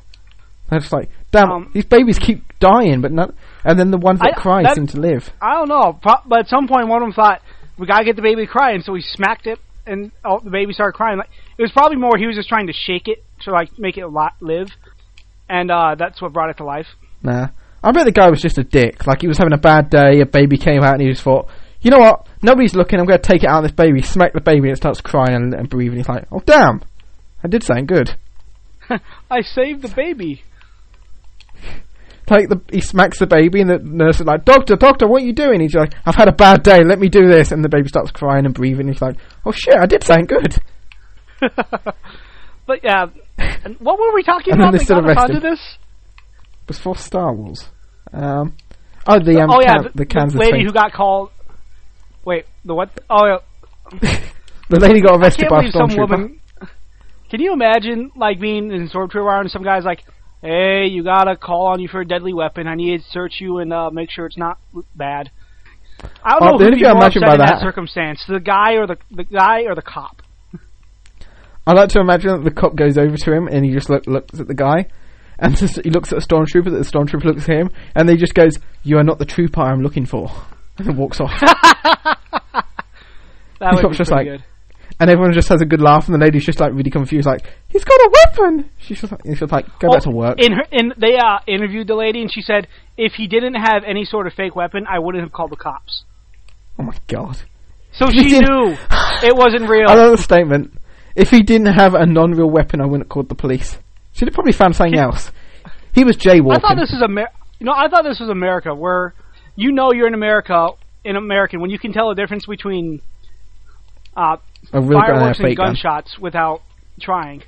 They're just like, damn, Um, these babies keep dying, but not. And then the ones that I- cry that- seem to live. I don't know, but at some point, one of them thought we gotta get the baby crying, so he smacked it, and oh, the baby started crying. Like it was probably more he was just trying to shake it to like make it a lot live, and uh, that's what brought it to life. Nah. I bet the guy was just a dick. Like he was having a bad day, a baby came out, and he just thought, you know what? Nobody's looking. I'm going to take it out of this baby. Smack the baby, and it starts crying and, and breathing. He's like, oh damn, I did something good. I saved the baby. Like the he smacks the baby, and the nurse is like, doctor, doctor, what are you doing? He's like, I've had a bad day. Let me do this. And the baby starts crying and breathing. He's like, oh shit, I did something good. But yeah, and what were we talking about? they still got us arrest onto him. this? Was for Star Wars. Um, oh the um, oh yeah, can- the, the, Kansas lady who got called. Wait, the what? Oh yeah, the lady got arrested by a stormtrooper. Can you imagine like being in stormtrooper and some guy's like, "Hey, you got a call on you for a deadly weapon. I need to search you and uh, make sure it's not bad." I don't Oh, know who'd be more imagine upset by in that that- circumstance: the guy or the the guy or the cop. I like to imagine that the cop goes over to him and he just look, looks at the guy, and he looks at the stormtrooper. That the stormtrooper looks at him, and he just goes, "You are not the trooper I'm looking for," and then walks off. That The would cop's be just like- good. and everyone just has a good laugh, and the lady's just like really confused, like, "He's got a weapon." She's just like, she's just like "Go Well, back to work." In her, in they uh, interviewed the lady and she said, if he didn't have any sort of fake weapon, I wouldn't have called the cops. oh my god! So she knew it wasn't real. I love the statement. If he didn't have a non-real weapon, I wouldn't have called the police. Should have probably found something else. He was jaywalking. I thought this was Amer- you know, I thought this was America, where you know you're in America, in American, when you can tell the difference between uh, a real gun and fireworks and fake gun. gunshots without trying.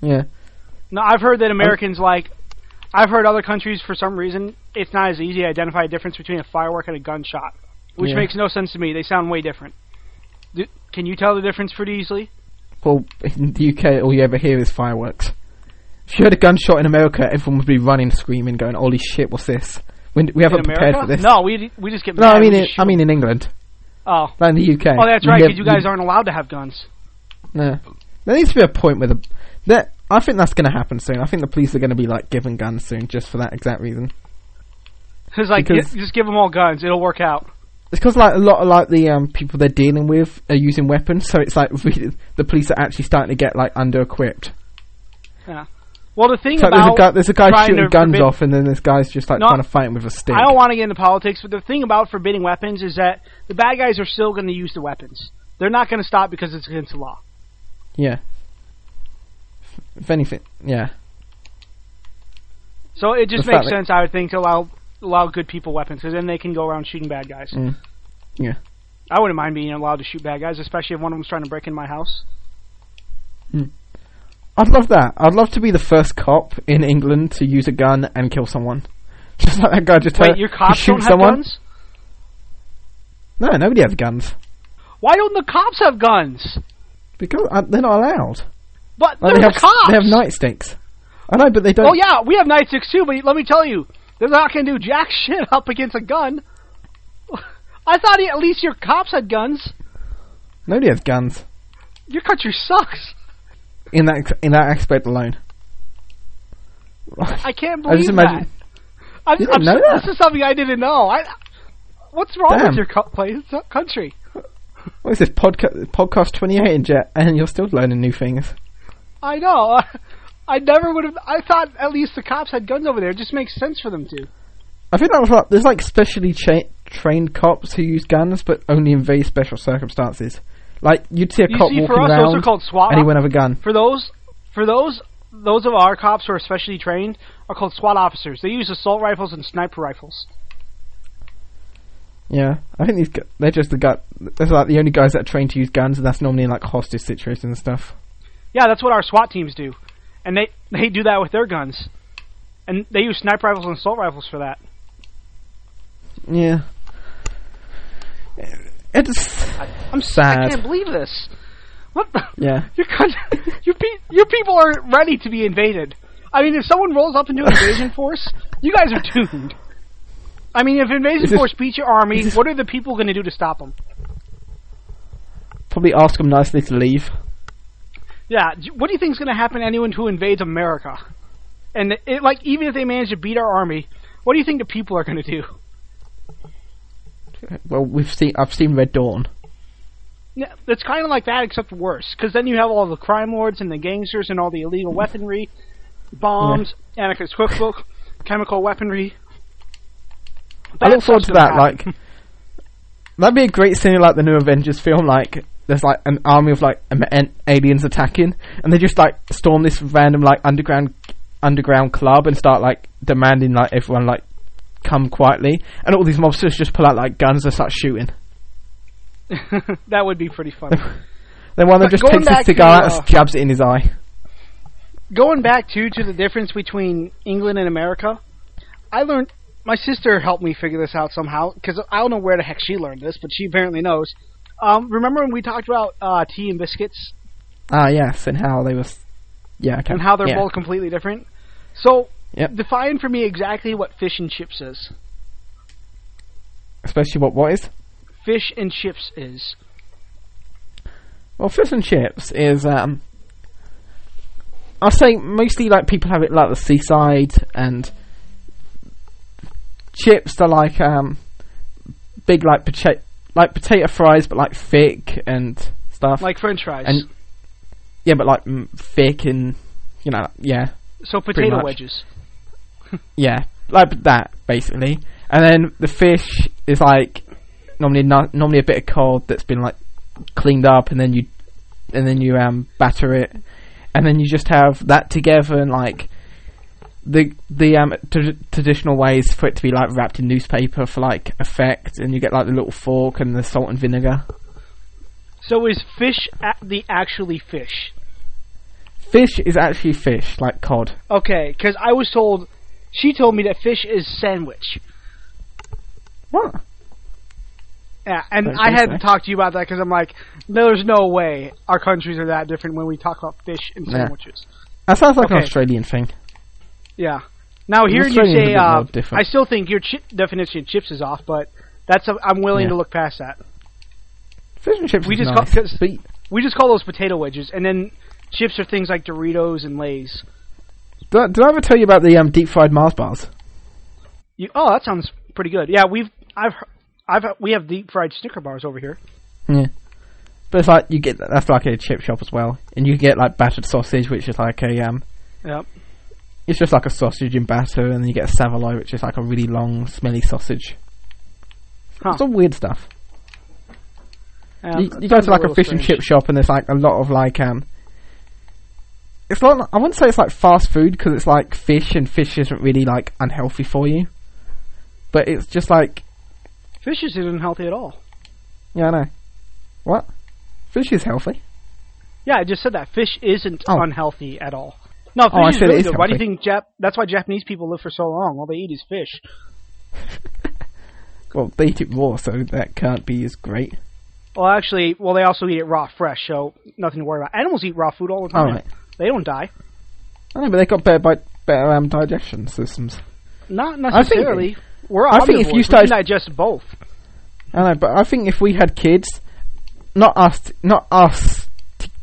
Yeah. No, I've heard that Americans like. I've heard other countries, for some reason, it's not as easy to identify a difference between a firework and a gunshot, which Yeah. makes no sense to me. They sound way different. Do, can you tell the difference pretty easily? Well, in the UK, all you ever hear is fireworks. If you heard a gunshot in America, everyone would be running, screaming, going, "Holy shit, what's this?" When we haven't prepared for this. No, we we just get. No, I mean, we in, I mean in England, oh, not in the UK. oh, that's right, because you guys aren't allowed to have guns. No, there needs to be a point where the that I think that's going to happen soon. I think the police are going to be like given guns soon, just for that exact reason. It's like Because- gi- just give them all guns; it'll work out. It's because like a lot of like the um, people they're dealing with are using weapons, so it's like really, the police are actually starting to get like under equipped. Yeah. Well, the thing It's like there's a about guy, there's a guy shooting guns forbid- off, and then this guy's just like No, trying to fight him with a stick. I don't want to get into politics, but the thing about forbidding weapons is that the bad guys are still going to use the weapons. They're not going to stop because it's against the law. Yeah. If anything, yeah. So it just The makes sense, I would think, to allow allow good people weapons, because then they can go around shooting bad guys. Mm. Yeah. I wouldn't mind being allowed to shoot bad guys, especially if one of them's trying to break in my house. I'd love that. I'd love to be the first cop in England to use a gun and kill someone. Just like that guy just Wait, your cops don't have someone. guns? No, nobody has guns Why don't the cops have guns? because uh, they're not allowed. But Like, they're they have the cops. they have nightsticks. I know, but they don't. Oh yeah, we have nightsticks too, but let me tell you, they're not going to do jack shit up against a gun. I thought at least your cops had guns. Nobody has guns Your country sucks. in that in that aspect alone. I can't I just believe imagine. that. I'm, You didn't I'm know s- that? This is something I didn't know. I, what's wrong Damn. with your co- place, country? What is this podcast? Podcast twenty eight and you're still learning new things. I know. I never would have. I thought at least the cops had guns over there. It just makes sense for them to. I think that was there's like specially cha- trained cops who use guns, but only in very special circumstances. Like you'd see a You cop see, walking for us, those are around called SWAT. and he wouldn't have a gun. for those, for those, those of our cops who are specially trained are called SWAT officers. They use assault rifles and sniper rifles. Yeah, I think these they're just the gut. They're like the only guys that are trained to use guns, and that's normally in like hostage situations and stuff. Yeah, that's what our SWAT teams do, and they they do that with their guns, and they use sniper rifles and assault rifles for that. Yeah, it's I'm Sad. I can't believe this. What? The? yeah. Your country, your pe- your people are ready to be invaded. I mean, if someone rolls up into an invasion force, you guys are doomed. I mean, if invasion force beats your army, what are the people going to do to stop them? Probably ask them nicely to leave. Yeah, what do you think is going to happen to anyone who invades America? And it, like, even if they manage to beat our army, what do you think the people are going to do? Well, we've seen. I've seen Red Dawn. Yeah, it's kind of like that, except worse. Because then you have all the crime lords and the gangsters and all the illegal weaponry, bombs, Anarchist cookbook, chemical weaponry. I look forward to that. gonna Like, that'd be a great scene, like the new Avengers film. Like, there's like an army of like aliens attacking, and they just like storm this random like underground underground club and start like demanding like everyone like come quietly, and all these mobsters just pull out like guns and start shooting. that would be pretty funny. Then one of them just takes his cigar to, out uh, and jabs it in his eye. Going back too to the difference between England and America, I learned. My sister helped me figure this out somehow because I don't know where the heck she learned this, but she apparently knows. Um, remember when we talked about uh, tea and biscuits Ah, yes, and how they was, yeah, okay. and how they're yeah. both completely different? So, Yep. define for me exactly what fish and chips is. Especially what what is? Fish and chips is. Well, fish and chips is um, I'll say mostly like people have it like the seaside and chips. They're like um, big like potato like potato fries, but like thick and stuff. Like French fries. And- yeah, but like mm, thick and you know yeah so potato wedges. yeah like that basically. And then the fish is like normally not, normally a bit of cod that's been like cleaned up, and then you and then you um batter it, and then you just have that together and like the the um tra- traditional ways for it to be like wrapped in newspaper for like effect, and you get like the little fork and the salt and vinegar. So is fish a- the actually fish? Fish is actually fish, like cod. Okay, because I was told, she told me that fish is sandwich. What? Yeah, and I had to talk to you about that because I'm like, there's no way our countries are that different when we talk about fish and Yeah. sandwiches. That sounds like an Australian thing. Yeah. Now hearing you Australians are a say, uh. I still think your chi- definition of chips is off, but that's a, I'm willing Yeah. to look past that. Fish and chips We just nice. call- We just call those potato wedges, and then chips are things like Doritos and Lay's. did, I, did I ever tell you about the um, deep fried Mars bars? You, oh, that sounds pretty good. Yeah, we've I've I've we have deep fried Snicker bars over here. Yeah. But it's like you get that's like a chip shop as well, and you get like battered sausage, which is like a um, Yep. It's just like a sausage in batter, and then you get a saveloy, which is like a really long, smelly sausage. Huh. It's all weird stuff. Yeah, you, you go to like a fish and chip shop, and there's like a lot of like um. It's not. I wouldn't say it's like fast food because it's like fish, and fish isn't really like unhealthy for you. But it's just like Fish isn't healthy at all. yeah, I know. What? Fish is healthy. Yeah, I just said that fish isn't Oh. unhealthy at all. No, fish Oh, I is really good. Why do you think Jap? That's why Japanese people live for so long. All they eat is fish. Well, they eat it raw, so that can't be as great. Well, actually, well, they also eat it raw, fresh, so nothing to worry about. Animals eat raw food all the time. All right. They don't die. I know, but they got better, bi- better um, digestion systems. Not I think- necessarily. We're I think if you We started- can digest both. I know, but I think if we had kids, not us, not us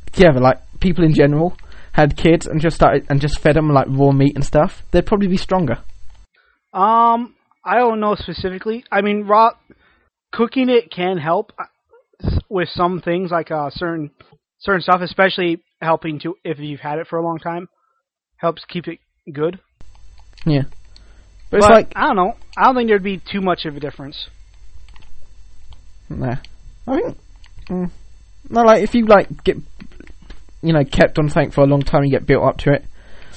together, like people in general, had kids and just started and just fed them like raw meat and stuff, they'd probably be stronger. Um, I don't know specifically. I mean, raw cooking it can help uh, with some things, like uh, certain certain stuff, especially helping to if you've had it for a long time, helps keep it good. Yeah, but But it's like I don't know. I don't think there'd be too much of a difference. Nah. I think. Mm, no, like if you like get, you know, kept on something for a long time, you get built up to it.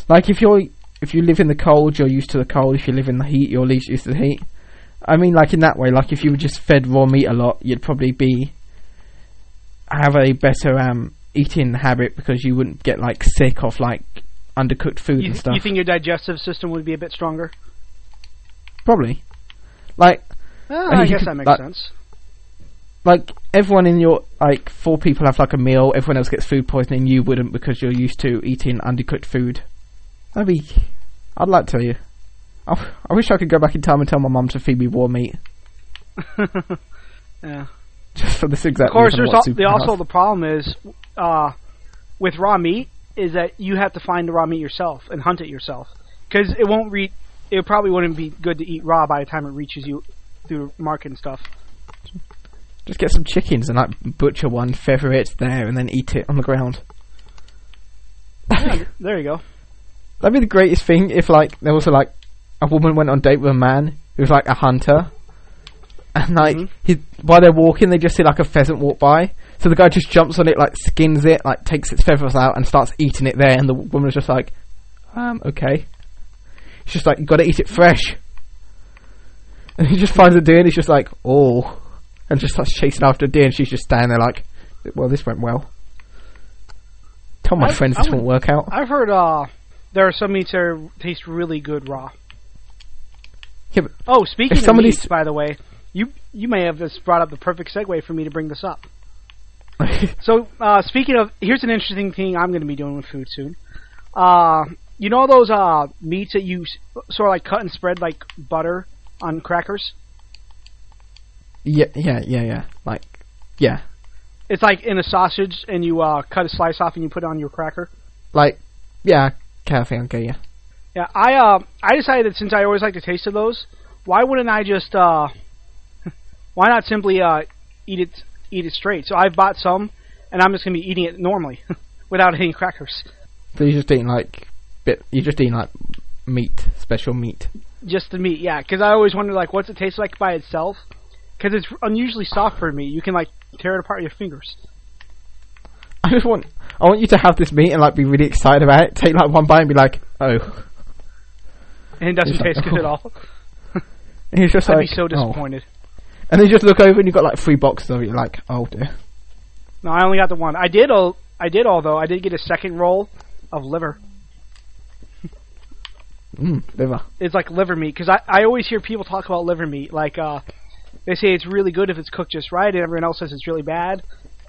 Like if you're if you live in the cold, you're used to the cold. If you live in the heat, you're least used to the heat. I mean, like in that way, like if you were just fed raw meat a lot, you'd probably be have a better um eating habit because you wouldn't get like sick of like undercooked food You, and stuff. you think your digestive system would be a bit stronger? probably. Like And I guess could, that makes like- sense. Like everyone in your like four people have like a meal. Everyone else gets food poisoning. You wouldn't because you're used to eating undercooked food. That'd be. I'd like to. I, I wish I could go back in time and tell my mum to feed me raw meat yeah. just for this exact. Of course, there's al- the, also the problem is uh, with raw meat is that you have to find the raw meat yourself and hunt it yourself because it won't re- It probably wouldn't be good to eat raw by the time it reaches you through market and stuff. Just get some chickens and like butcher one, feather it there, and then eat it on the ground. Yeah, there you go. That'd be the greatest thing if like there was a, like a woman went on a date with a man who was like a hunter, and like Mhm. he while they're walking they just see like a pheasant walk by, so the guy just jumps on it, like skins it, like takes its feathers out and starts eating it there, and the woman is just like, um, okay. It's just like you got to eat it fresh, and he just finds deer and he's just like, oh, and just starts chasing after a deer, and she's just standing there like, well, this went well. Tell my I- friends this won't work out. I've heard uh, there are some meats that are, taste really good raw. Yeah, but Oh, speaking of meats, by the way, you you may have just brought up the perfect segue for me to bring this up. So, uh, speaking of, here's an interesting thing I'm going to be doing with food soon. Uh, you know those uh, meats that you sort of like cut and spread like butter on crackers? Yeah, yeah, yeah, yeah. Like, yeah, It's like in a sausage, and you uh, cut a slice off and you put it on your cracker. like, yeah. Okay, think I get. Yeah, I uh, I decided that since I always like the taste of those, why wouldn't I just uh, why not simply uh, eat it eat it straight? So I've bought some, and I'm just gonna be eating it normally without any crackers. So you're just eating like bit. You're just eating like meat, special meat. Just the meat, yeah. Because I always wonder like what's it taste like by itself. Because it's unusually soft for me. You can like tear it apart with your fingers. I just want, I want you to have this meat and like be really excited about it. Take like one bite and be like, oh. And it doesn't It's like, taste good at all. And you're just I'd like, be so oh. disappointed. And then you just look over and you've got like three boxes of it. You're like, oh dear. No, I only got the one. I did all. I did although I did get a second roll of liver. Mm, liver. it's like liver meat because I, I always hear people talk about liver meat like uh they say it's really good if it's cooked just right and everyone else says it's really bad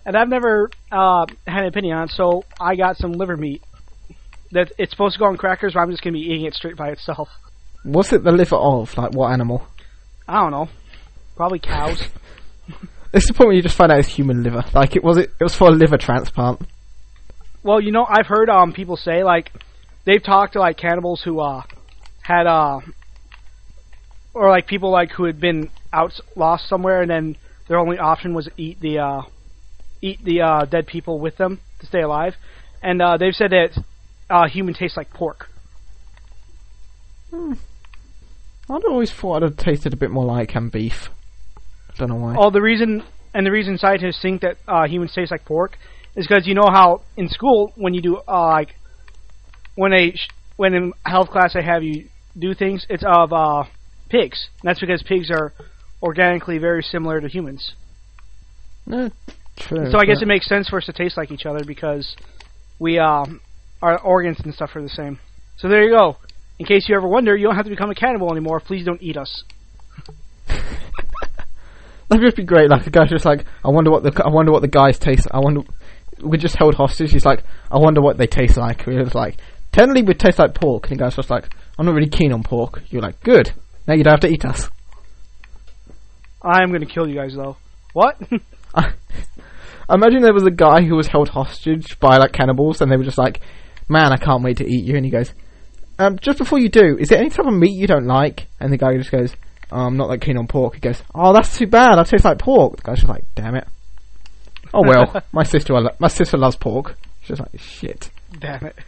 and I've never uh had an opinion on it so I got some liver meat that it's supposed to go on crackers but I'm just gonna be eating it straight by itself What's it the liver of? Like what animal? I don't know probably cows is the point where you just find out it's human liver. Like it was it. It was for a liver transplant. well you know I've heard um people say like they've talked to like cannibals who uh had uh or like people like who had been out lost somewhere and then their only option was eat the uh eat the uh dead people with them to stay alive and uh they've said that uh human tastes like pork I'd always thought I'd have tasted a bit more like um, beef. I Don't know why. oh the reason and the reason scientists think that uh humans taste like pork is because you know how in school when you do uh like when sh- when in health class they have you do things it's of uh pigs and that's because pigs are organically very similar to humans true. so I guess it makes sense for us to taste like each other because we um our organs and stuff are the same. So there you go. In case you ever wonder, you don't have to become a cannibal anymore. Please don't eat us. That'd just be great. Like the guy's just like, I wonder what the I wonder what the guys taste. I wonder. We just held hostage. He's like, I wonder what they taste like. We was like, technically we taste like pork. And the guy's just like, I'm not really keen on pork. You're like, good. Now you don't have to eat us. I am going to kill you guys though. What? I imagine there was a guy who was held hostage by like cannibals, and they were just like, "Man, I can't wait to eat you." And he goes, um, "Just before you do, is there any type of meat you don't like?" And the guy just goes, oh, "I'm not that keen on pork." He goes, "Oh, that's too bad. I taste like pork." The guy's just like, "Damn it." Oh well, my sister, my sister loves pork. She's like, "Shit." Damn it.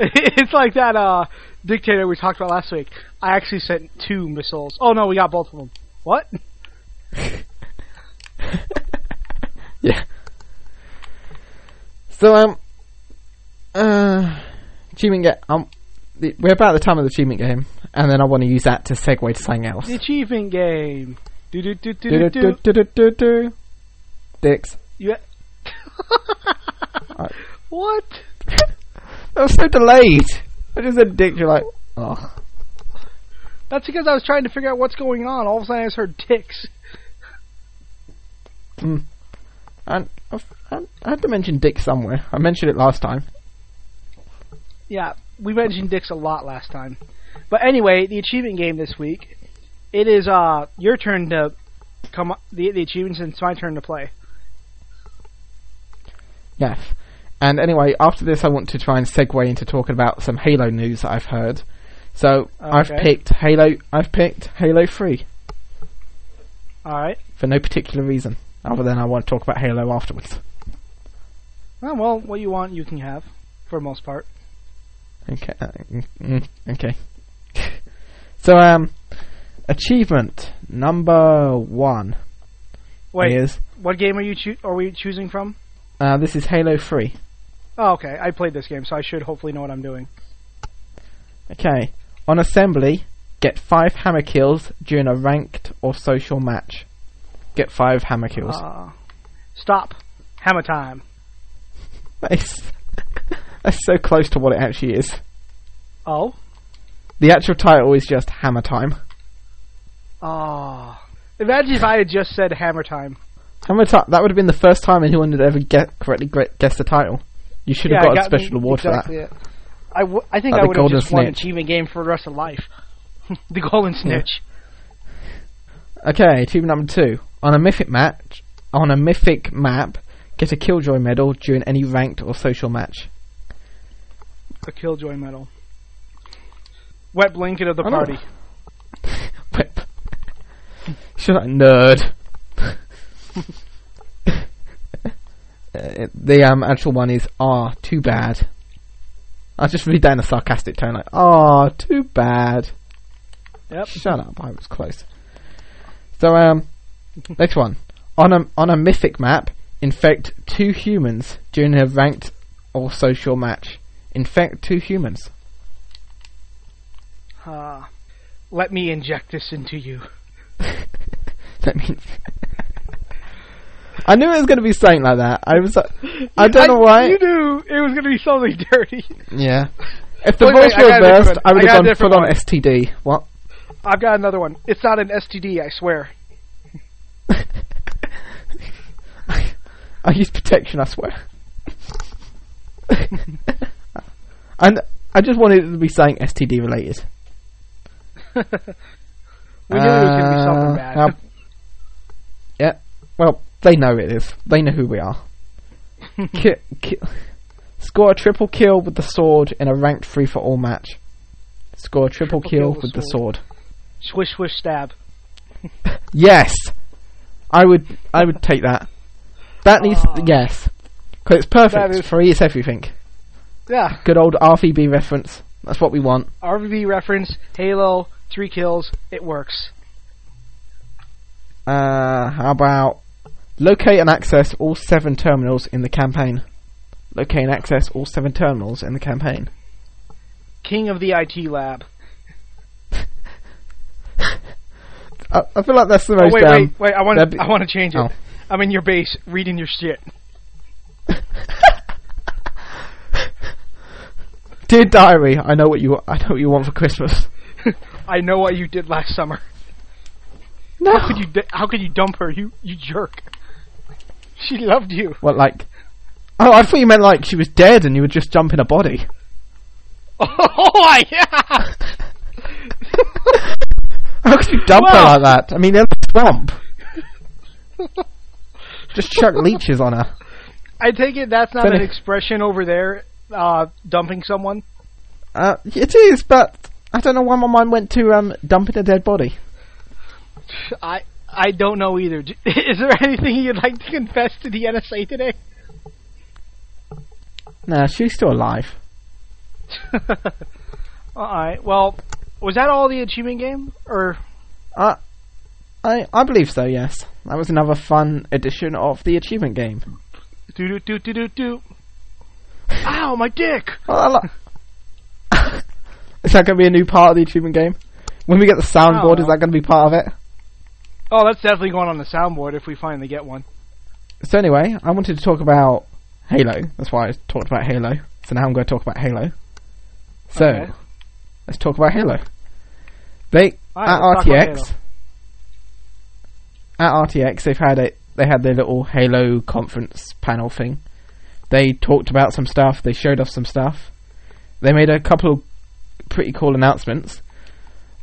It's like that uh dictator we talked about last week. I actually sent two missiles. Oh no, we got both of them. What? Yeah. So um, uh, achievement game. Um, the, we're about the time of the achievement game, and then I want to use that to segue to something else. The achievement game. Do do do do do do. Do-do-do-do-do-do. Dicks. You. I- what? That was so delayed. I just said dick. You're like, oh. That's because I was trying to figure out what's going on. All of a sudden, I just heard ticks. Mm. And I've, I had to mention dick somewhere. I mentioned it last time. Yeah, we mentioned dicks a lot last time. But anyway, the achievement game this week. It is uh your turn to come up the the achievements, and it's my turn to play. Yes. And anyway, after this, I want to try and segue into talking about some Halo news that I've heard. So I've picked Halo. I've picked Halo Three All right. for no particular reason, other than I want to talk about Halo afterwards. Oh, well, what you want, you can have, for the most part. Okay. uh, mm, mm, okay. so um, achievement number one Wait, is what game are you choo- are we choosing from? uh, this is Halo Three. Oh, okay. I played this game, so I should hopefully know what I'm doing. Okay. On assembly, get five hammer kills during a ranked or social match. Get five hammer kills. Uh, stop. Hammer time. That's, that's so close to what it actually is. Oh. The actual title is just Hammer Time. Oh. Imagine if I had just said hammer time. Hammer Time. That would have been the first time anyone had ever get correctly guessed the title. You should have Yeah, got it a special me award exactly It. I, w- I think Like I would have just won Snitch. achievement game for the rest of life. the golden snitch. Okay, achievement number two. On a mythic match, on a mythic map, get a Killjoy medal during any ranked or social match. The killjoy medal. Wet blanket of the I party. Whip. Shut up, nerd. Uh, the um, actual one is ah, too bad. I'll just read that in a sarcastic tone, like ah, too bad. Yep. Shut up, I was close. So um, next one on a on a mythic map, infect two humans during a ranked or social match. Infect two humans. Uh, let me inject this into you. That means. I knew it was going to be something like that. I was. uh, I don't know why. You knew it was going to be something dirty. Yeah. If the Wait, voice wait, were got a different reversed, one. I would have gone full on. STD. What? I've got another one. It's not an STD, I swear. I use protection, I swear. and I just wanted it to be something STD related. We knew it was going to be something Uh, bad. now- yeah. Well, they know it is. They know who we are. ki- ki- score a triple kill with the sword in a ranked free for all match. Score a triple, Triple kill, kill with with the sword. sword. Swish, swish, stab. Yes, I would. I would take that. That needs Ah. yes, because it's perfect. Is- Free, it's everything. Yeah. Good old RVB reference. That's what we want. RVB reference, Halo, three kills, it works. Uh, how about locate and access all seven terminals in the campaign? Locate and access all seven terminals in the campaign. King of the IT lab. I, I feel like that's the Oh, most. wait, um, wait, wait, I want to be- I want to change it. Oh. I'm in your base, reading your shit. Dear diary, I know what you. I know what you want for Christmas. I know what you did last summer. No. How could you how could you dump her, you you jerk? She loved you. What like? Oh, I thought you meant like she was dead and you would just jump in a body. Oh yeah. How could you dump her Well- like that? I mean, in the swamp. Just chuck leeches on her. I take it that's not an expression over there, uh, dumping someone. Uh, it is, but I don't know why my mind went to um dumping a dead body. I I don't know either. Is there anything you'd like to confess to the NSA today? Nah, she's still alive. Alright, well, was that all the achievement game? Or, Uh, I I believe so. Yes, that was another fun edition of the achievement game. Do do do do do do. Ow, my dick! Well, I li- is that going to be a new part of the achievement game? When we get the soundboard, is that going to be part of it? Oh, that's definitely going on the soundboard if we finally get one. So anyway, I wanted to talk about Halo. That's why I talked about Halo. So now I'm going to talk about Halo. So Okay. Let's talk about Halo. They Alright, at let's talk about RTX. At RTX, they've had a they had their little Halo conference panel thing. They talked about some stuff. They showed off some stuff. They made a couple of pretty cool announcements.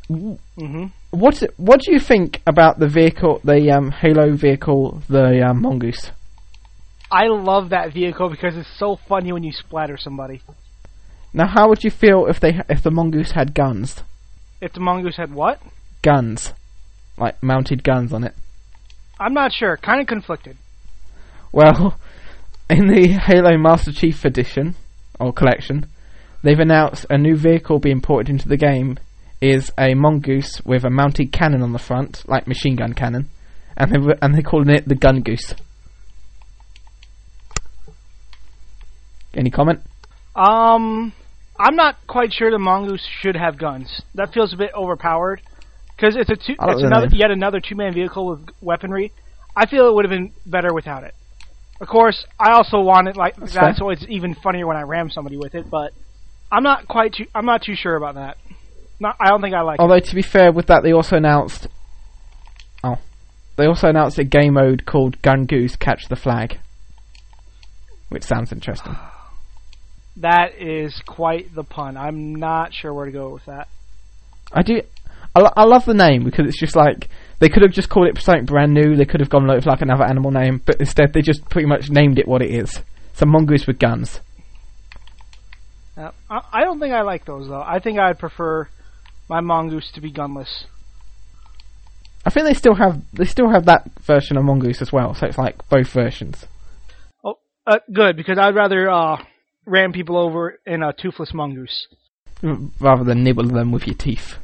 Mm-hmm. What what do you think about the vehicle, the um, Halo vehicle, the um, Mongoose? I love that vehicle because it's so funny when you splatter somebody. Now, how would you feel if they if the Mongoose had guns? If the mongoose had what? Guns, like mounted guns on it. I'm not sure. Kind of conflicted. Well, in the Halo Master Chief Edition or collection, they've announced a new vehicle being ported into the game is a mongoose with a mounted cannon on the front, like machine gun cannon, and they and they're calling it the Gun Goose. Any comment? Um, I'm not quite sure the mongoose should have guns. That feels a bit overpowered because it's a two, it's the another yet another two man vehicle with weaponry. I feel it would have been better without it. Of course, I also want it like That's that, fair. so it's even funnier when I ram somebody with it. But I'm not quite too. I'm not too sure about that. Not, I don't think I like. it. Although to be fair, with that they also announced, oh, they also announced a game mode called Gun Goose Catch the Flag, which sounds interesting. That is quite the pun. I'm not sure where to go with that. I do. I, lo- I love the name because it's just like they could have just called it something brand new. They could have gone with like another animal name, but instead they just pretty much named it what it is. It's a mongoose with guns. Uh, I, I don't think I like those though. I think I'd prefer my mongoose to be gunless. I think they still have they still have that version of mongoose as well. So it's like both versions. Oh, uh, good because I'd rather uh, ram people over in a toothless mongoose. Rather than nibble them with your teeth.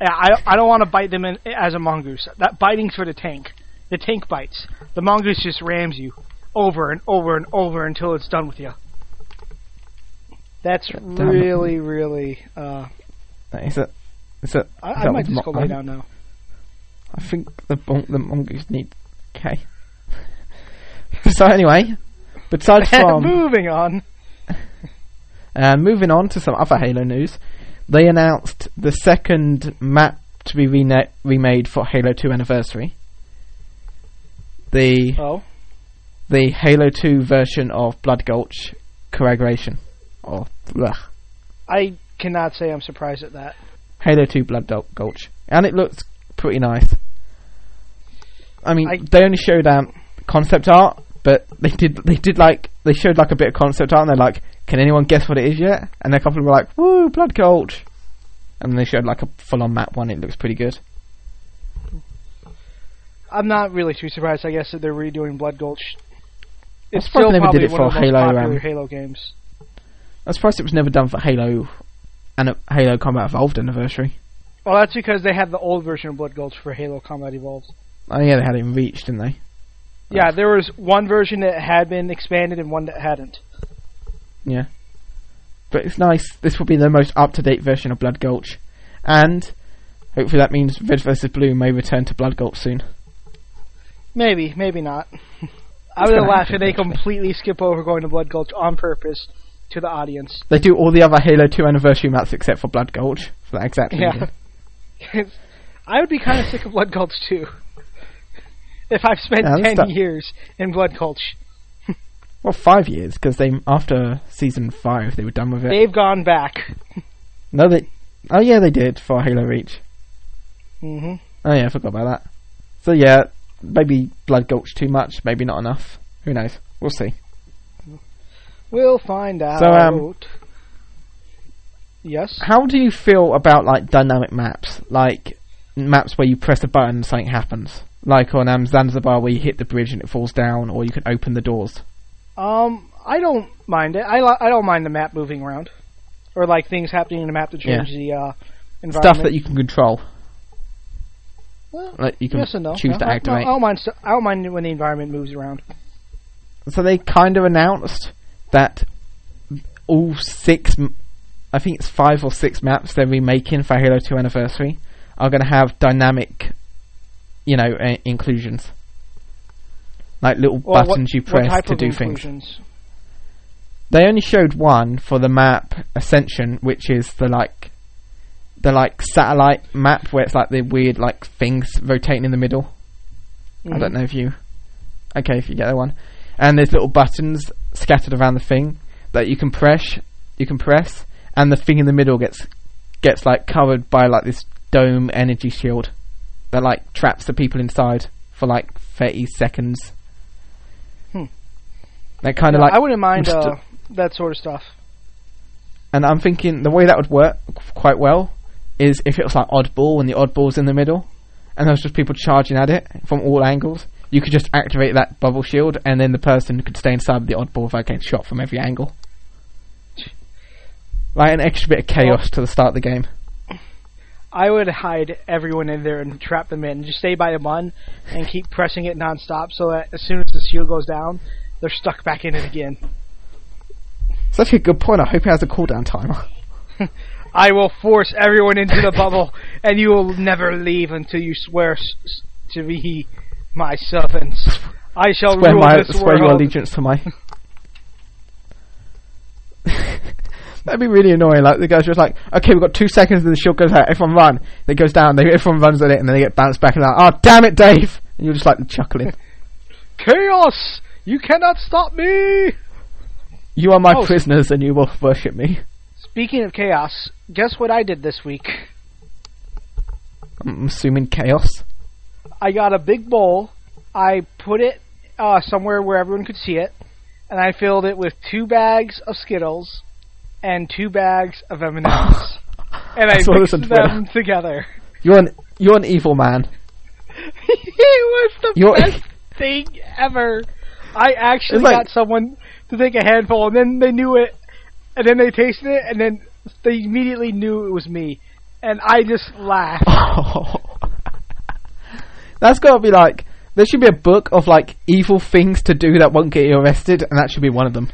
Yeah, I, I don't want to bite them in, as a mongoose. That biting's for the tank. The tank bites. The mongoose just rams you over and over and over until it's done with you. That's really, really. Uh, Is it? Is it? I, I might just go lay down now. I think the the mongoose need. Okay. so anyway, besides from And Moving on. Uh, moving on to some other Halo news, they announced the second map to be rena- remade for Halo 2 Anniversary. The Oh, the Halo 2 version of Blood Gulch Coagulation, or ugh, I cannot say I'm surprised at that. Halo 2 Blood Gulch, and it looks pretty nice. I mean, I- they only showed um, concept art, but they did they did like they showed like a bit of concept art, and they're like, "Can anyone guess what it is yet?" And a couple were like, "Woo, Blood Gulch," and they showed like a full-on map one. It looks pretty good. I'm not really too surprised. I guess that they're redoing Blood Gulch. It's still they never probably did it one for of the most Halo, popular um, Halo games. I'm surprised it was never done for Halo and a Halo Combat Evolved anniversary. Well, that's because they had the old version of Blood Gulch for Halo Combat Evolved. Oh yeah, they had it in Reach, didn't they? Yeah, there was one version that had been expanded and one that hadn't. Yeah. But it's nice. This will be the most up-to-date version of Blood Gulch, and hopefully that means Red vs Blue may return to Blood Gulch soon. Maybe, maybe not. I would laugh if they completely skip over going to Blood Gulch on purpose to the audience. They do all the other Halo 2 anniversary maps except for Blood Gulch for that exact reason. Yeah. I would be kind of sick of Blood Gulch too. If I've spent Yeah, ten not- years in Blood Gulch, Well, five years because they after season five they were done with it. they've gone back. no, they. Oh yeah, they did for Halo Reach. hmm Oh yeah, I forgot about that. So yeah, maybe Blood Gulch too much, maybe not enough. Who knows? We'll see. We'll find out. So, um, yes. How do you feel about like dynamic maps, like maps where you press a button and something happens, like on um, Zanzibar where you hit the bridge and it falls down, or you can open the doors? Um, I don't mind it. I li- I don't mind the map moving around, or like things happening in the map to change the uh, environment. Stuff that you can control. Well, Like you can yes no. choose No, to I- activate. I don't mind. st- I don't mind when the environment moves around. So they kind of announced that all six, m- I think it's five or six maps they're remaking for Halo 2 Anniversary are going to have dynamic, you know, uh, inclusions. Like little what- buttons you what press type to do things. They only showed one for the map Ascension, which is the like, the like satellite map where it's like the weird like things rotating in the middle. I don't Mhm. know if you. Okay, if you get that one. And there's little buttons scattered around the thing that you can press. You can press, and the thing in the middle gets gets like covered by like this dome energy shield that like traps the people inside for like 30 seconds. Hmm. That kind of Yeah, like. I wouldn't mind uh, that sort of stuff. and I'm thinking the way that would work quite well is if it was like oddball and the oddball's in the middle, and there's just people charging at it from all angles. You could just activate that bubble shield, and then the person could stay inside the oddball without getting shot from every angle. Like an extra bit of chaos to the start of the game. I would hide everyone in there and trap them in. Just stay by the button and keep pressing it nonstop, so that as soon as the shield goes down, they're stuck back in it again. Actually a good point. I hope it has a cooldown timer. I will force everyone into the bubble, and you will never leave until you swear s- to be my servants. I shall Swear rule my this swear your allegiance to my. That'd be really annoying. Like the guy's just like, okay, we've got two seconds, and the shield goes out. Everyone run. It goes down. They, everyone runs at it, and then they get bounced back, and like, oh damn it, Dave! And you're just like chuckling. Chaos! You cannot stop me! You are my Oh. prisoners, and you will worship me. Speaking of chaos, guess what I did this week? I'm assuming chaos. I got a big bowl. I put it uh, somewhere where everyone could see it, and I filled it with two bags of Skittles and two bags of M&Ms, and I I mixed on Twitter. them together. You're an you're an evil man. it was the You're- best thing ever. I actually like- got someone to take a handful, and then they knew it, and then they tasted it, and then they immediately knew it was me, and I just laughed. That's got to be like there should be a book of like evil things to do that won't get you arrested, and that should be one of them.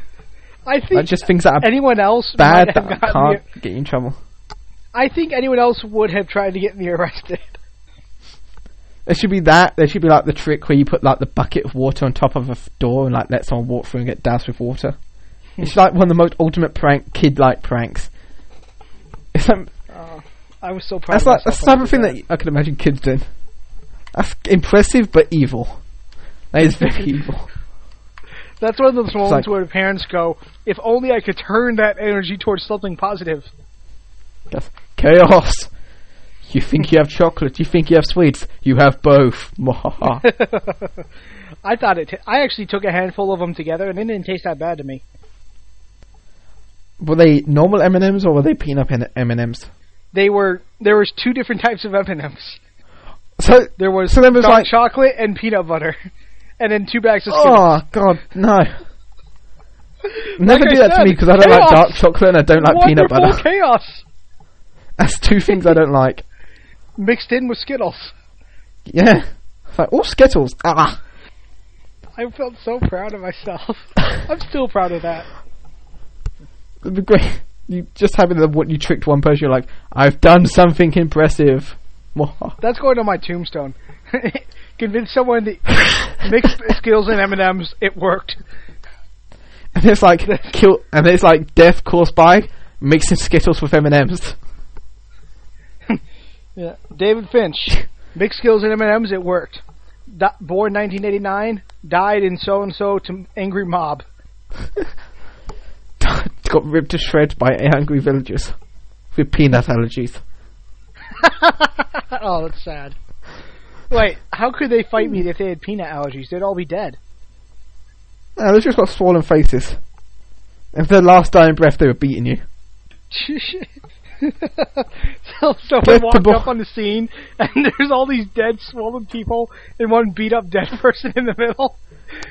I think just things that are anyone else bad that can't get you in trouble. I think anyone else would have tried to get me arrested. There should be that. There should be like the trick where you put like the bucket of water on top of a door and like let someone walk through and get doused with water. it's like one of the most ultimate prank, kid-like pranks. It's like, Uh, I was so proud. that's of like that's the type of thing that I could imagine kids doing. That's impressive but evil. That is very evil. That's one of those moments like- where the parents go, "If only I could turn that energy towards something positive." That's chaos. You think you have chocolate? You think you have sweets? You have both. I thought it. T- I actually took a handful of them together, and it didn't taste that bad to me. were they normal M and M's or were they peanut M and M's? They were there was two different types of M&Ms. So There was So was dark like- chocolate and peanut butter, and then two bags of Skittles. Oh God, no! Never Like I do that to said, me because I don't like chaos! dark chocolate and I don't like peanut Wonderful butter. chaos That's two things I don't like. mixed in with Skittles. Yeah, it's like all Skittles. Ah, I felt so proud of myself. I'm still proud of that. it'd be great. You just having the what you tricked one person. You're like, I've done something impressive. That's going on my tombstone. Convince someone that mixed Skittles and M&Ms, it worked. And it's like kill, and it's like death caused by mixing Skittles with M and M's. Yeah. David Finch, mixed Skittles and M&Ms, it worked. Di- born 1989, died in so and so to angry mob. Got ripped to shreds by angry villagers with peanut allergies. oh, that's sad. Wait, how could they fight me if they had peanut allergies? They'd all be dead. No, they've just got swollen faces. If their last dying breath, they were beating you. so someone walked up on the scene, and there's all these dead, swollen people, and one beat up dead person in the middle.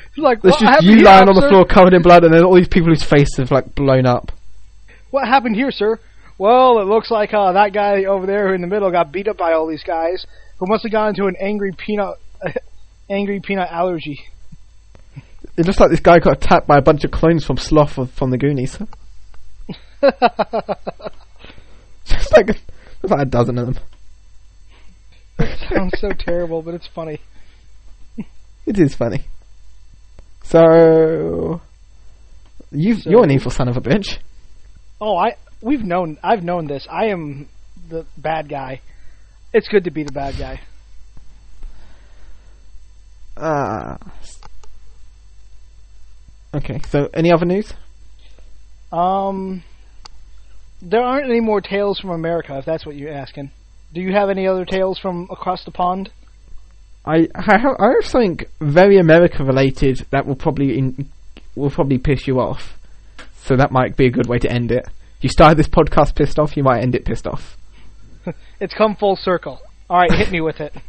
It's like, There's just you lying on the floor covered in blood, and then all these people whose faces have like blown up. What happened here, sir? Well, it looks like uh, that guy over there in the middle got beat up by all these guys who must have gone into an angry peanut, angry peanut allergy. It looks like this guy got attacked by a bunch of clones from Sloth of- from the Goonies. Just like, like a dozen of them. Sounds so terrible, but it's funny. It is funny. So, you So- you're an evil son of a bitch. Oh, I we've known I've known this. I am the bad guy. It's good to be the bad guy. Ah. Okay. So, any other news? Um, there aren't any more tales from America, if that's what you're asking. Do you have any other tales from across the pond? I I have, I have something very America related that will probably in, will probably piss you off. So that might be a good way to end it. You started this podcast pissed off, you might end it pissed off. It's come full circle. All right, hit me with it.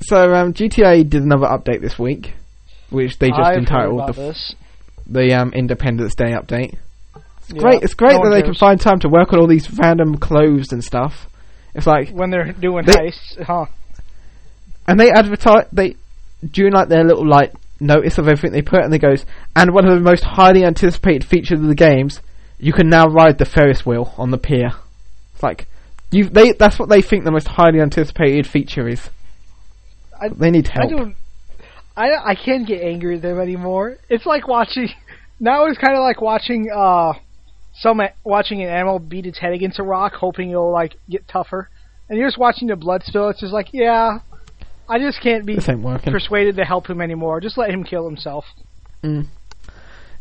So um, GTA did another update this week, which they just I've entitled the, the um, Independence Day update. It's Yeah, great. It's great no that they can find time to work on all these random clothes and stuff. It's like, when they're doing They- heists, huh? and they advertise they during like their little like notice of everything they put, and they goes, and one of the most highly anticipated features of the games, you can now ride the Ferris wheel on the pier. It's like you they that's what they think the most highly anticipated feature is. I- they need I help. don't. I I can't get angry at them anymore. It's like watching. Now it's kind of like watching uh, some watching an animal beat its head against a rock, hoping it'll like get tougher. And you're just watching the blood spill. It's just like, yeah, I just can't be This ain't working. persuaded to help him anymore. Just let him kill himself. Mm.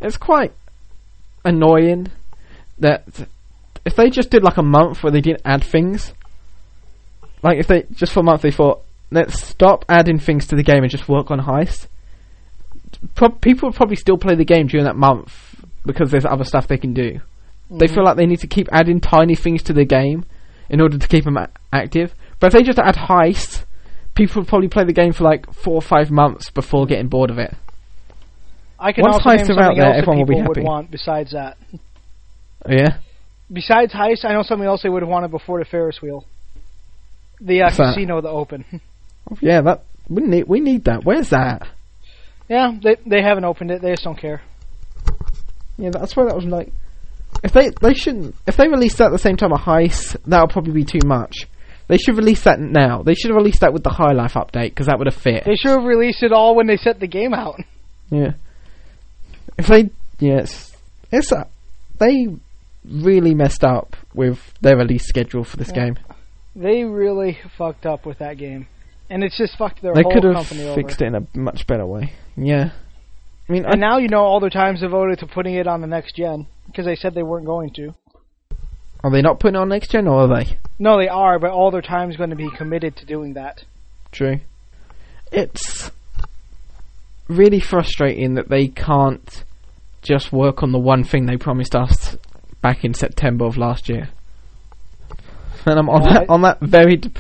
It's quite annoying that if they just did like a month where they didn't add things, like if they just for a month they thought let's stop adding things to the game and just work on heist. Pro- people would probably still play the game during that month because there's other stuff they can do. They mm. feel like they need to keep adding tiny things to the game in order to keep them a- active. But if they just add heists, people would probably play the game for like four or five months before getting bored of it. I can Once heists are out there, everyone will be would happy. want besides that. Oh, yeah. Besides heist, I know something else they would have wanted before the Ferris wheel. The uh, casino, the open. Yeah, that we need we need that. Where's that? yeah, they they haven't opened it. They just don't care. Yeah, that's why that was like. If they they shouldn't if they release that at the same time a heist, that'll probably be too much. They should release that now. They should have released that with the High Life update because that would have fit. They should have released it all when they set the game out. Yeah. If they yes, it's uh, they really messed up with their release schedule for this Yeah. game. They really fucked up with that game, and it's just fucked their They whole could have company fixed it in a much better way. Yeah. I mean, I, And now you know all their times devoted to putting it on the next gen because they said they weren't going to. are they not putting it on next gen or are they? No, they are, but all their time's going to be committed to doing that. True. It's really frustrating that they can't just work on the one thing they promised us back in September of last year. And I'm on Yeah, that I- on that very dep-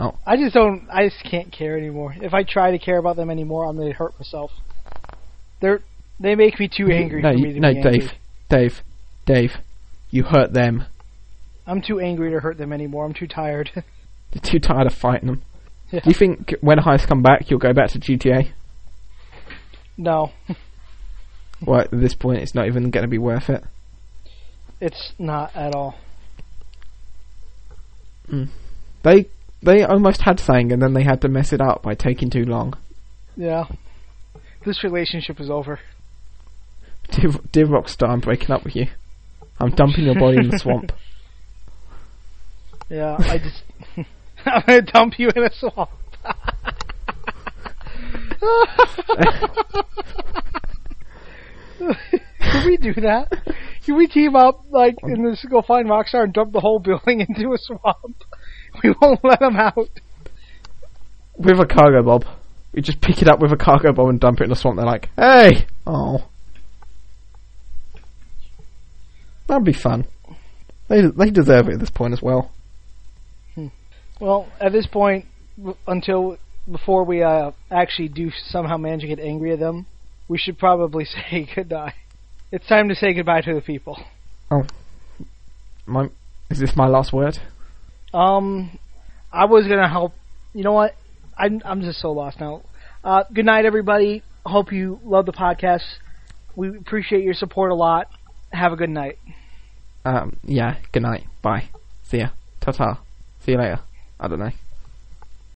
oh. I just don't. I just can't care anymore. If I try to care about them anymore, I'm going to hurt myself. They're they make me too mm-hmm. angry no, for you- to no, be angry. Dave, Dave, Dave, you hurt them. I'm too angry to hurt them anymore. I'm too tired. You're too tired of fighting them. Yeah. Do you think when heists come back, you'll go back to GTA? no, Well, at this point, it's not even going to be worth it. It's not at all. Hmm. They they almost had saying, and then they had to mess it up by taking too long. Yeah, this relationship is over. Dear, dear Rockstar, I'm breaking up with you. I'm dumping your body in the swamp. Yeah, I just I'm gonna dump you in a swamp. Can we do that? Can we team up like and just go find Rockstar and dump the whole building into a swamp? We won't let them out. With a Cargobob. We just pick it up with a Cargobob and dump it in the swamp. They're like, hey! Oh. That'd be fun. They, they deserve it at this point as well. Well, at this point, until before we uh, actually do somehow manage to get angry at them, we should probably say goodbye. It's time to say goodbye to the people. Oh, my Is this my last word? Um, I was gonna help. You know what? I'm I'm just so lost now. Uh, good night, everybody. Hope you love the podcast. We appreciate your support a lot. Have a good night. Um, yeah. Good night. Bye. See ya. Ta ta. See you later. I don't know.